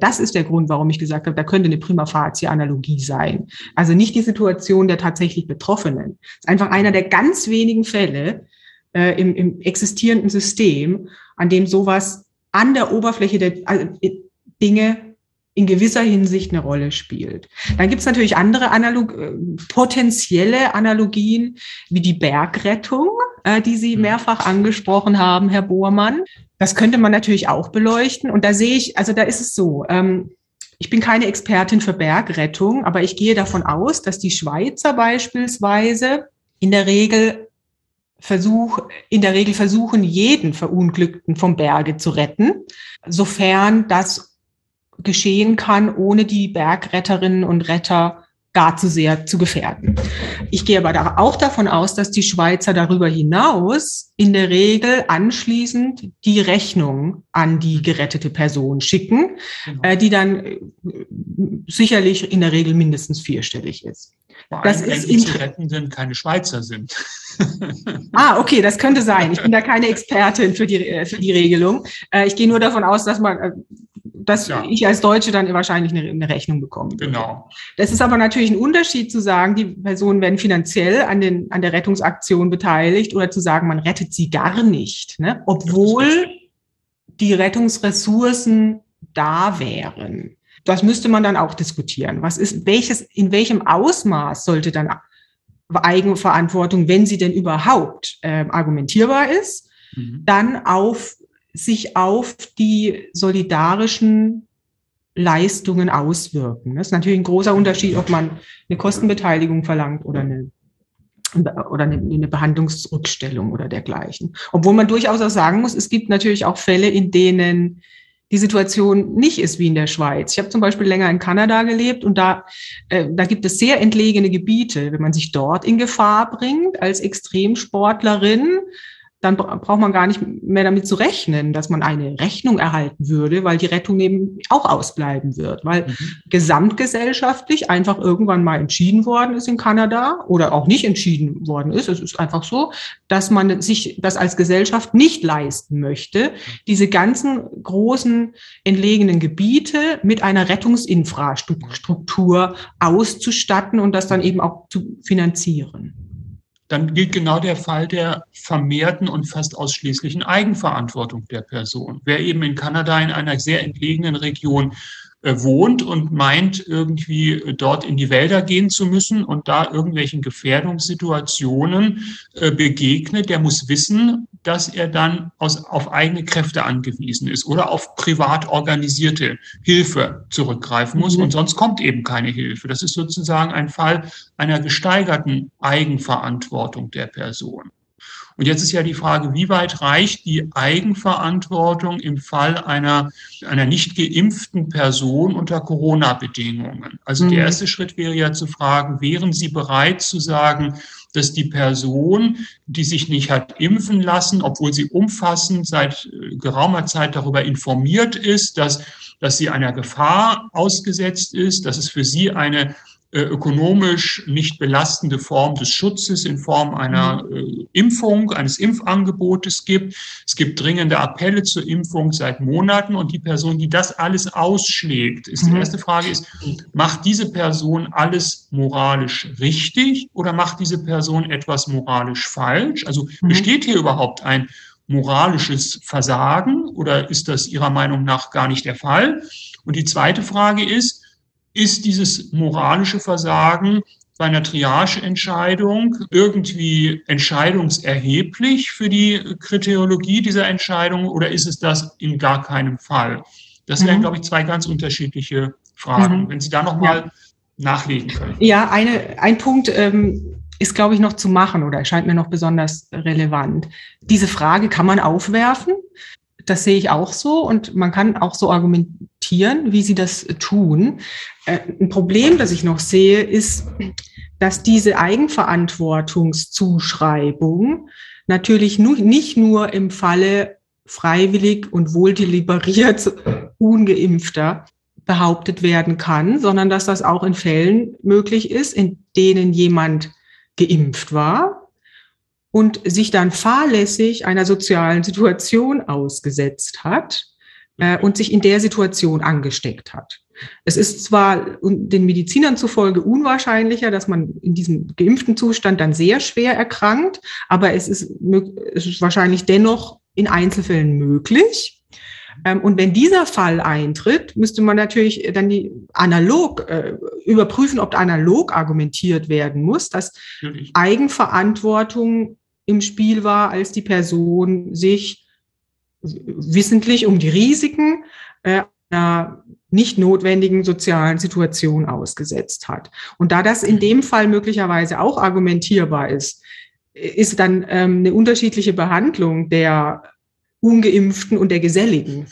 [SPEAKER 5] das ist der Grund, warum ich gesagt habe, da könnte eine prima facie Analogie sein. Also nicht die Situation der tatsächlich Betroffenen. Das ist einfach einer der ganz wenigen Fälle, äh, im, im existierenden System, an dem sowas an der Oberfläche der also Dinge in gewisser Hinsicht eine Rolle spielt. Dann gibt es natürlich andere Analog äh, potenzielle Analogien wie die Bergrettung, äh, die Sie mhm. mehrfach angesprochen haben, Herr Bohrmann. Das könnte man natürlich auch beleuchten. Und da sehe ich, also da ist es so, ähm, ich bin keine Expertin für Bergrettung, aber ich gehe davon aus, dass die Schweizer beispielsweise in der Regel Versuch, in der Regel versuchen, jeden Verunglückten vom Berge zu retten, sofern das geschehen kann, ohne die Bergretterinnen und Retter gar zu sehr zu gefährden. Ich gehe aber auch davon aus, dass die Schweizer darüber hinaus in der Regel anschließend die Rechnung an die gerettete Person schicken, genau. äh, die dann äh, sicherlich in der Regel mindestens vierstellig ist.
[SPEAKER 1] Vor das ist wenn die Rettenden keine Schweizer sind.
[SPEAKER 5] ah, okay, das könnte sein. Ich bin da keine Expertin für die, äh, für die Regelung. Äh, ich gehe nur davon aus, dass man, dass ja. ich als Deutsche dann wahrscheinlich eine, eine Rechnung bekomme.
[SPEAKER 1] Genau.
[SPEAKER 5] Das ist aber natürlich ein Unterschied zu sagen, die Personen werden finanziell an, den, an der Rettungsaktion beteiligt oder zu sagen, man rettet sie gar nicht, ne? obwohl die Rettungsressourcen da wären. Das müsste man dann auch diskutieren. Was ist, welches, in welchem Ausmaß sollte dann Eigenverantwortung, wenn sie denn überhaupt äh, argumentierbar ist, mhm. dann auf sich auf die solidarischen Leistungen auswirken. Das ist natürlich ein großer Unterschied, ob man eine Kostenbeteiligung verlangt oder eine oder eine, eine Behandlungsrückstellung oder dergleichen. Obwohl man durchaus auch sagen muss, es gibt natürlich auch Fälle, in denen die Situation nicht ist wie in der Schweiz. Ich habe zum Beispiel länger in Kanada gelebt und da, äh, da gibt es sehr entlegene Gebiete. Wenn man sich dort in Gefahr bringt als Extremsportlerin, dann braucht man gar nicht mehr damit zu rechnen, dass man eine Rechnung erhalten würde, weil die Rettung eben auch ausbleiben wird, weil mhm. gesamtgesellschaftlich einfach irgendwann mal entschieden worden ist in Kanada oder auch nicht entschieden worden ist. Es ist einfach so, dass man sich das als Gesellschaft nicht leisten möchte, diese ganzen großen entlegenen Gebiete mit einer Rettungsinfrastruktur auszustatten und das dann eben auch zu finanzieren
[SPEAKER 1] dann gilt genau der Fall der vermehrten und fast ausschließlichen Eigenverantwortung der Person. Wer eben in Kanada in einer sehr entlegenen Region wohnt und meint, irgendwie dort in die Wälder gehen zu müssen und da irgendwelchen Gefährdungssituationen äh, begegnet, der muss wissen, dass er dann aus, auf eigene Kräfte angewiesen ist oder auf privat organisierte Hilfe zurückgreifen muss. Mhm. Und sonst kommt eben keine Hilfe. Das ist sozusagen ein Fall einer gesteigerten Eigenverantwortung der Person. Und jetzt ist ja die Frage, wie weit reicht die Eigenverantwortung im Fall einer, einer nicht geimpften Person unter Corona-Bedingungen? Also mhm. der erste Schritt wäre ja zu fragen, wären Sie bereit zu sagen, dass die Person, die sich nicht hat impfen lassen, obwohl sie umfassend seit äh, geraumer Zeit darüber informiert ist, dass, dass sie einer Gefahr ausgesetzt ist, dass es für sie eine ökonomisch nicht belastende Form des Schutzes in Form einer mhm. äh, Impfung, eines Impfangebotes gibt. Es gibt dringende Appelle zur Impfung seit Monaten und die Person, die das alles ausschlägt, ist die mhm. erste Frage ist, macht diese Person alles moralisch richtig oder macht diese Person etwas moralisch falsch? Also mhm. besteht hier überhaupt ein moralisches Versagen oder ist das Ihrer Meinung nach gar nicht der Fall? Und die zweite Frage ist, ist dieses moralische Versagen bei einer Triageentscheidung irgendwie entscheidungserheblich für die Kriteriologie dieser Entscheidung oder ist es das in gar keinem Fall? Das wären, mhm. glaube ich, zwei ganz unterschiedliche Fragen. Mhm. Wenn Sie da nochmal ja. nachlegen können.
[SPEAKER 5] Ja, eine, ein Punkt ähm, ist, glaube ich, noch zu machen oder erscheint mir noch besonders relevant. Diese Frage kann man aufwerfen. Das sehe ich auch so und man kann auch so argumentieren, wie sie das tun. Äh, ein Problem, das ich noch sehe, ist, dass diese Eigenverantwortungszuschreibung natürlich nicht nur im Falle freiwillig und wohl deliberiert ungeimpfter behauptet werden kann, sondern dass das auch in Fällen möglich ist, in denen jemand geimpft war und sich dann fahrlässig einer sozialen Situation ausgesetzt hat äh, und sich in der Situation angesteckt hat. Es ist zwar den Medizinern zufolge unwahrscheinlicher, dass man in diesem geimpften Zustand dann sehr schwer erkrankt, aber es ist, es ist wahrscheinlich dennoch in Einzelfällen möglich. Ähm, und wenn dieser Fall eintritt, müsste man natürlich dann die analog äh, überprüfen, ob analog argumentiert werden muss, dass natürlich. Eigenverantwortung im Spiel war, als die Person sich wissentlich um die Risiken äh, einer nicht notwendigen sozialen Situation ausgesetzt hat. Und da das in dem Fall möglicherweise auch argumentierbar ist, ist dann ähm, eine unterschiedliche Behandlung der Ungeimpften und der Geselligen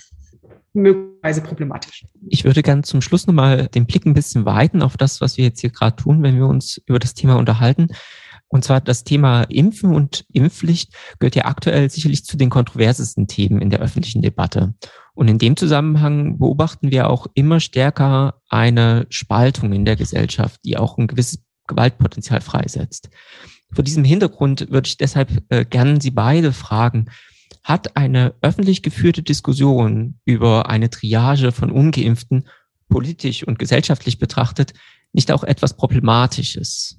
[SPEAKER 5] möglicherweise problematisch.
[SPEAKER 4] Ich würde gerne zum Schluss nochmal den Blick ein bisschen weiten auf das, was wir jetzt hier gerade tun, wenn wir uns über das Thema unterhalten. Und zwar das Thema Impfen und Impfpflicht gehört ja aktuell sicherlich zu den kontroversesten Themen in der öffentlichen Debatte. Und in dem Zusammenhang beobachten wir auch immer stärker eine Spaltung in der Gesellschaft, die auch ein gewisses Gewaltpotenzial freisetzt. Vor diesem Hintergrund würde ich deshalb äh, gerne Sie beide fragen, hat eine öffentlich geführte Diskussion über eine Triage von ungeimpften politisch und gesellschaftlich betrachtet nicht auch etwas Problematisches?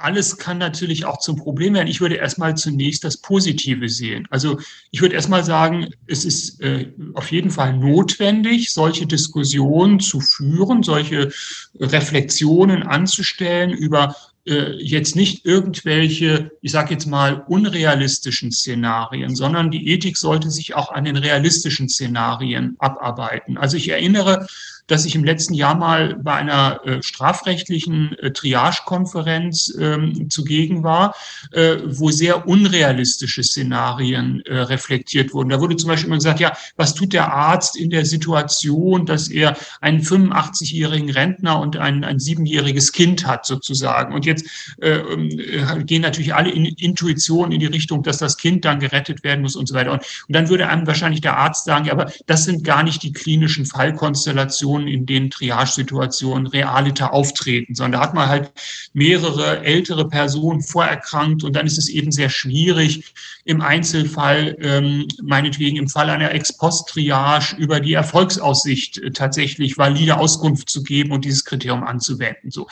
[SPEAKER 1] Alles kann natürlich auch zum Problem werden. Ich würde erstmal zunächst das Positive sehen. Also ich würde erstmal sagen, es ist äh, auf jeden Fall notwendig, solche Diskussionen zu führen, solche Reflexionen anzustellen über äh, jetzt nicht irgendwelche, ich sage jetzt mal, unrealistischen Szenarien, sondern die Ethik sollte sich auch an den realistischen Szenarien abarbeiten. Also ich erinnere dass ich im letzten Jahr mal bei einer äh, strafrechtlichen äh, Triage-Konferenz ähm, zugegen war, äh, wo sehr unrealistische Szenarien äh, reflektiert wurden. Da wurde zum Beispiel immer gesagt, ja, was tut der Arzt in der Situation, dass er einen 85-jährigen Rentner und ein, ein siebenjähriges Kind hat sozusagen. Und jetzt äh, äh, gehen natürlich alle in Intuitionen in die Richtung, dass das Kind dann gerettet werden muss und so weiter. Und, und dann würde einem wahrscheinlich der Arzt sagen, ja, aber das sind gar nicht die klinischen Fallkonstellationen, Situationen, in denen Triage-Situationen realiter auftreten, sondern da hat man halt mehrere ältere Personen vorerkrankt und dann ist es eben sehr schwierig, im Einzelfall, ähm, meinetwegen im Fall einer Ex-Post-Triage über die Erfolgsaussicht äh, tatsächlich valide Auskunft zu geben und dieses Kriterium anzuwenden. So.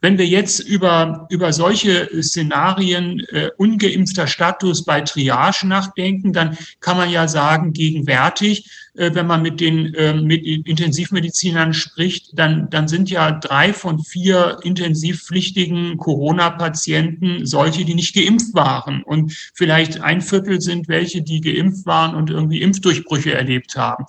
[SPEAKER 1] Wenn wir jetzt über, über solche Szenarien äh, ungeimpfter Status bei Triage nachdenken, dann kann man ja sagen, gegenwärtig, wenn man mit den äh, mit Intensivmedizinern spricht, dann, dann sind ja drei von vier intensivpflichtigen Corona-Patienten solche, die nicht geimpft waren. Und vielleicht ein Viertel sind welche, die geimpft waren und irgendwie Impfdurchbrüche erlebt haben.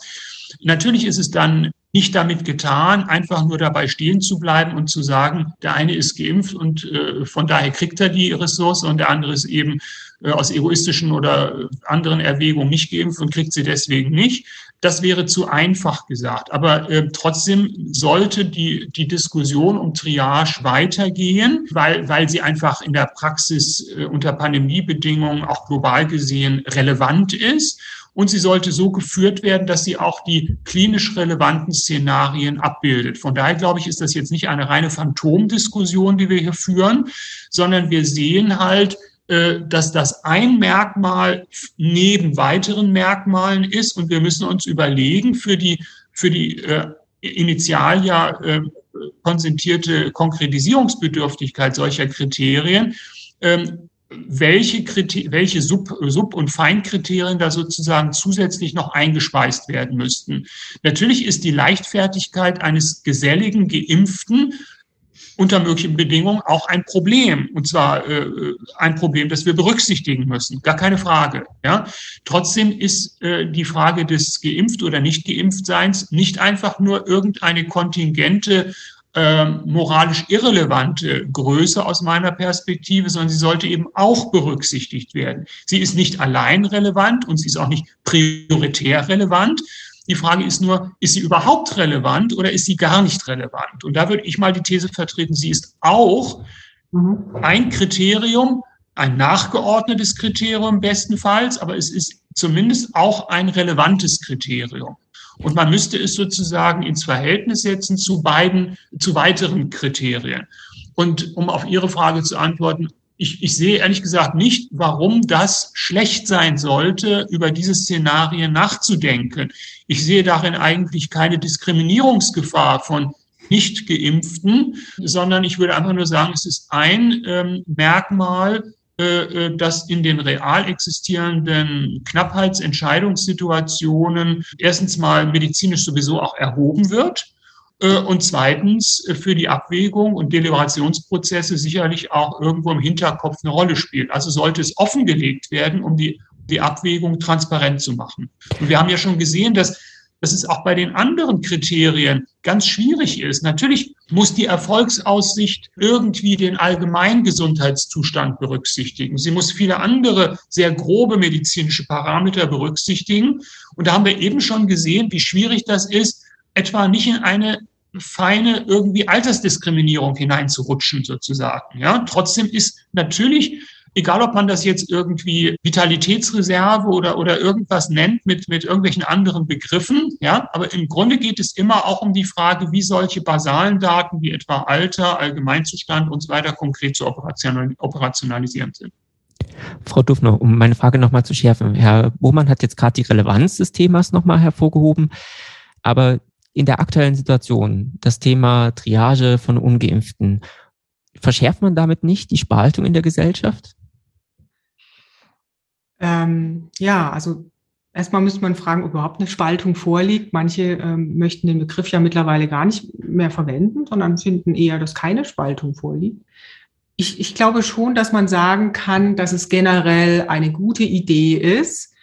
[SPEAKER 1] Natürlich ist es dann nicht damit getan, einfach nur dabei stehen zu bleiben und zu sagen, der eine ist geimpft und äh, von daher kriegt er die Ressource und der andere ist eben äh, aus egoistischen oder anderen Erwägungen nicht geimpft und kriegt sie deswegen nicht. Das wäre zu einfach gesagt. Aber äh, trotzdem sollte die, die Diskussion um Triage weitergehen, weil, weil sie einfach in der Praxis äh, unter Pandemiebedingungen auch global gesehen relevant ist. Und sie sollte so geführt werden, dass sie auch die klinisch relevanten Szenarien abbildet. Von daher glaube ich, ist das jetzt nicht eine reine Phantomdiskussion, die wir hier führen, sondern wir sehen halt, äh, dass das ein Merkmal neben weiteren Merkmalen ist und wir müssen uns überlegen für die, für die äh, initial ja äh, konsentierte Konkretisierungsbedürftigkeit solcher Kriterien, ähm, welche, Kriter welche Sub-, Sub und Feinkriterien da sozusagen zusätzlich noch eingespeist werden müssten. Natürlich ist die Leichtfertigkeit eines geselligen, geimpften unter möglichen Bedingungen auch ein Problem. Und zwar äh, ein Problem, das wir berücksichtigen müssen. Gar keine Frage. Ja? Trotzdem ist äh, die Frage des geimpft oder nicht geimpft Seins nicht einfach nur irgendeine kontingente äh, moralisch irrelevante Größe aus meiner Perspektive, sondern sie sollte eben auch berücksichtigt werden. Sie ist nicht allein relevant und sie ist auch nicht prioritär relevant, die Frage ist nur, ist sie überhaupt relevant oder ist sie gar nicht relevant? Und da würde ich mal die These vertreten, sie ist auch ein Kriterium, ein nachgeordnetes Kriterium bestenfalls, aber es ist zumindest auch ein relevantes Kriterium. Und man müsste es sozusagen ins Verhältnis setzen zu beiden, zu weiteren Kriterien. Und um auf Ihre Frage zu antworten, ich, ich sehe ehrlich gesagt nicht, warum das schlecht sein sollte, über diese Szenarien nachzudenken. Ich sehe darin eigentlich keine Diskriminierungsgefahr von nicht geimpften, sondern ich würde einfach nur sagen, es ist ein ähm, Merkmal, äh, äh das in den real existierenden Knappheitsentscheidungssituationen erstens mal medizinisch sowieso auch erhoben wird und zweitens äh, für die Abwägung und Deliberationsprozesse sicherlich auch irgendwo im Hinterkopf eine Rolle spielt. Also sollte es offengelegt werden, um die, die Abwägung transparent zu machen. Und wir haben ja schon gesehen, dass dass es auch bei den anderen Kriterien ganz schwierig ist. Natürlich muss die Erfolgsaussicht irgendwie den allgemeinen Gesundheitszustand berücksichtigen. Sie muss viele andere sehr grobe medizinische Parameter berücksichtigen. Und da haben wir eben schon gesehen, wie schwierig das ist, etwa nicht in eine feine irgendwie Altersdiskriminierung hineinzurutschen sozusagen. Ja, trotzdem ist natürlich egal ob man das jetzt irgendwie Vitalitätsreserve oder, oder irgendwas nennt mit, mit irgendwelchen anderen Begriffen, ja, aber im Grunde geht es immer auch um die Frage, wie solche basalen Daten wie etwa Alter, Allgemeinzustand und so weiter konkret zu operationalisieren sind.
[SPEAKER 4] Frau Dufner, um meine Frage nochmal zu schärfen. Herr Bohmann hat jetzt gerade die Relevanz des Themas nochmal hervorgehoben, aber in der aktuellen Situation das Thema Triage von Ungeimpften, verschärft man damit nicht die Spaltung in der Gesellschaft?
[SPEAKER 5] Ähm, ja, also erstmal müsste man fragen, ob überhaupt eine Spaltung vorliegt. Manche ähm, möchten den Begriff ja mittlerweile gar nicht mehr verwenden, sondern finden eher, dass keine Spaltung vorliegt. Ich, ich glaube schon, dass man sagen kann, dass es generell eine gute Idee ist,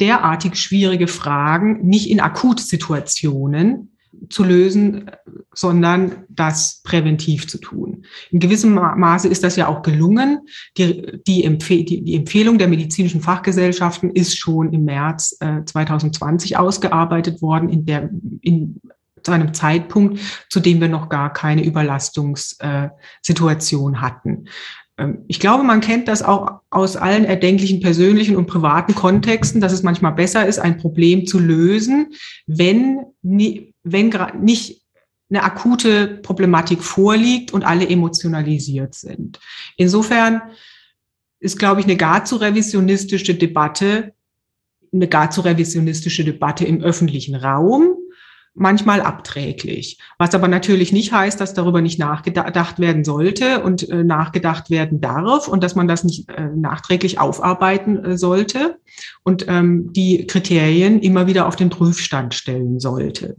[SPEAKER 5] derartig schwierige Fragen nicht in Akutsituationen zu lösen, sondern das präventiv zu tun. In gewissem Maße ist das ja auch gelungen. Die, die, Empfehl die, die Empfehlung der medizinischen Fachgesellschaften ist schon im März äh, 2020 ausgearbeitet worden, in der, in, zu einem Zeitpunkt, zu dem wir noch gar keine Überlastungssituation äh, hatten. Ähm, ich glaube, man kennt das auch aus allen erdenklichen persönlichen und privaten Kontexten, dass es manchmal besser ist, ein Problem zu lösen, wenn, wenn nicht eine akute Problematik vorliegt und alle emotionalisiert sind. Insofern ist, glaube ich, eine gar zu revisionistische Debatte, eine gar zu revisionistische Debatte im öffentlichen Raum manchmal abträglich. Was aber natürlich nicht heißt, dass darüber nicht nachgedacht werden sollte und äh, nachgedacht werden darf und dass man das nicht äh, nachträglich aufarbeiten äh, sollte und ähm, die Kriterien immer wieder auf den Prüfstand stellen sollte.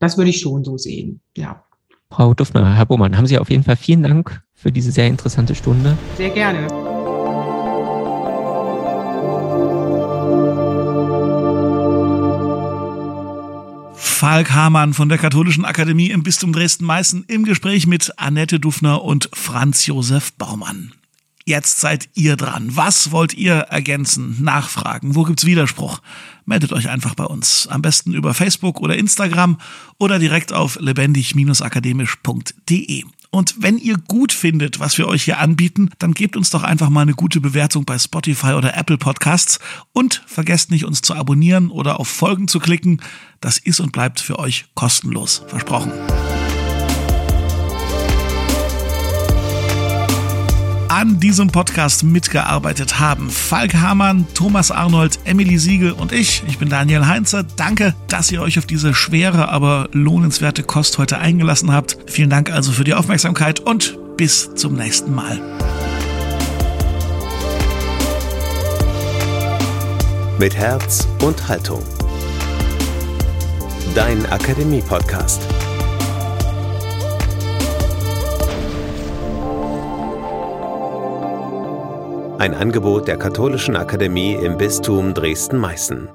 [SPEAKER 5] Das würde ich schon so sehen, ja.
[SPEAKER 4] Frau Duffner, Herr Bohmann, haben Sie auf jeden Fall vielen Dank für diese sehr interessante Stunde.
[SPEAKER 5] Sehr gerne.
[SPEAKER 3] Falk Hamann von der Katholischen Akademie im Bistum Dresden-Meißen im Gespräch mit Annette Dufner und Franz Josef Baumann. Jetzt seid ihr dran. Was wollt ihr ergänzen, nachfragen? Wo gibt's Widerspruch? Meldet euch einfach bei uns. Am besten über Facebook oder Instagram oder direkt auf lebendig-akademisch.de. Und wenn ihr gut findet, was wir euch hier anbieten, dann gebt uns doch einfach mal eine gute Bewertung bei Spotify oder Apple Podcasts und vergesst nicht, uns zu abonnieren oder auf Folgen zu klicken. Das ist und bleibt für euch kostenlos. Versprochen. An diesem Podcast mitgearbeitet haben. Falk Hamann, Thomas Arnold, Emily Siegel und ich. Ich bin Daniel Heinzer. Danke, dass ihr euch auf diese schwere, aber lohnenswerte Kost heute eingelassen habt. Vielen Dank also für die Aufmerksamkeit und bis zum nächsten Mal.
[SPEAKER 2] Mit Herz und Haltung. Dein Akademie-Podcast. Ein Angebot der Katholischen Akademie im Bistum Dresden-Meißen.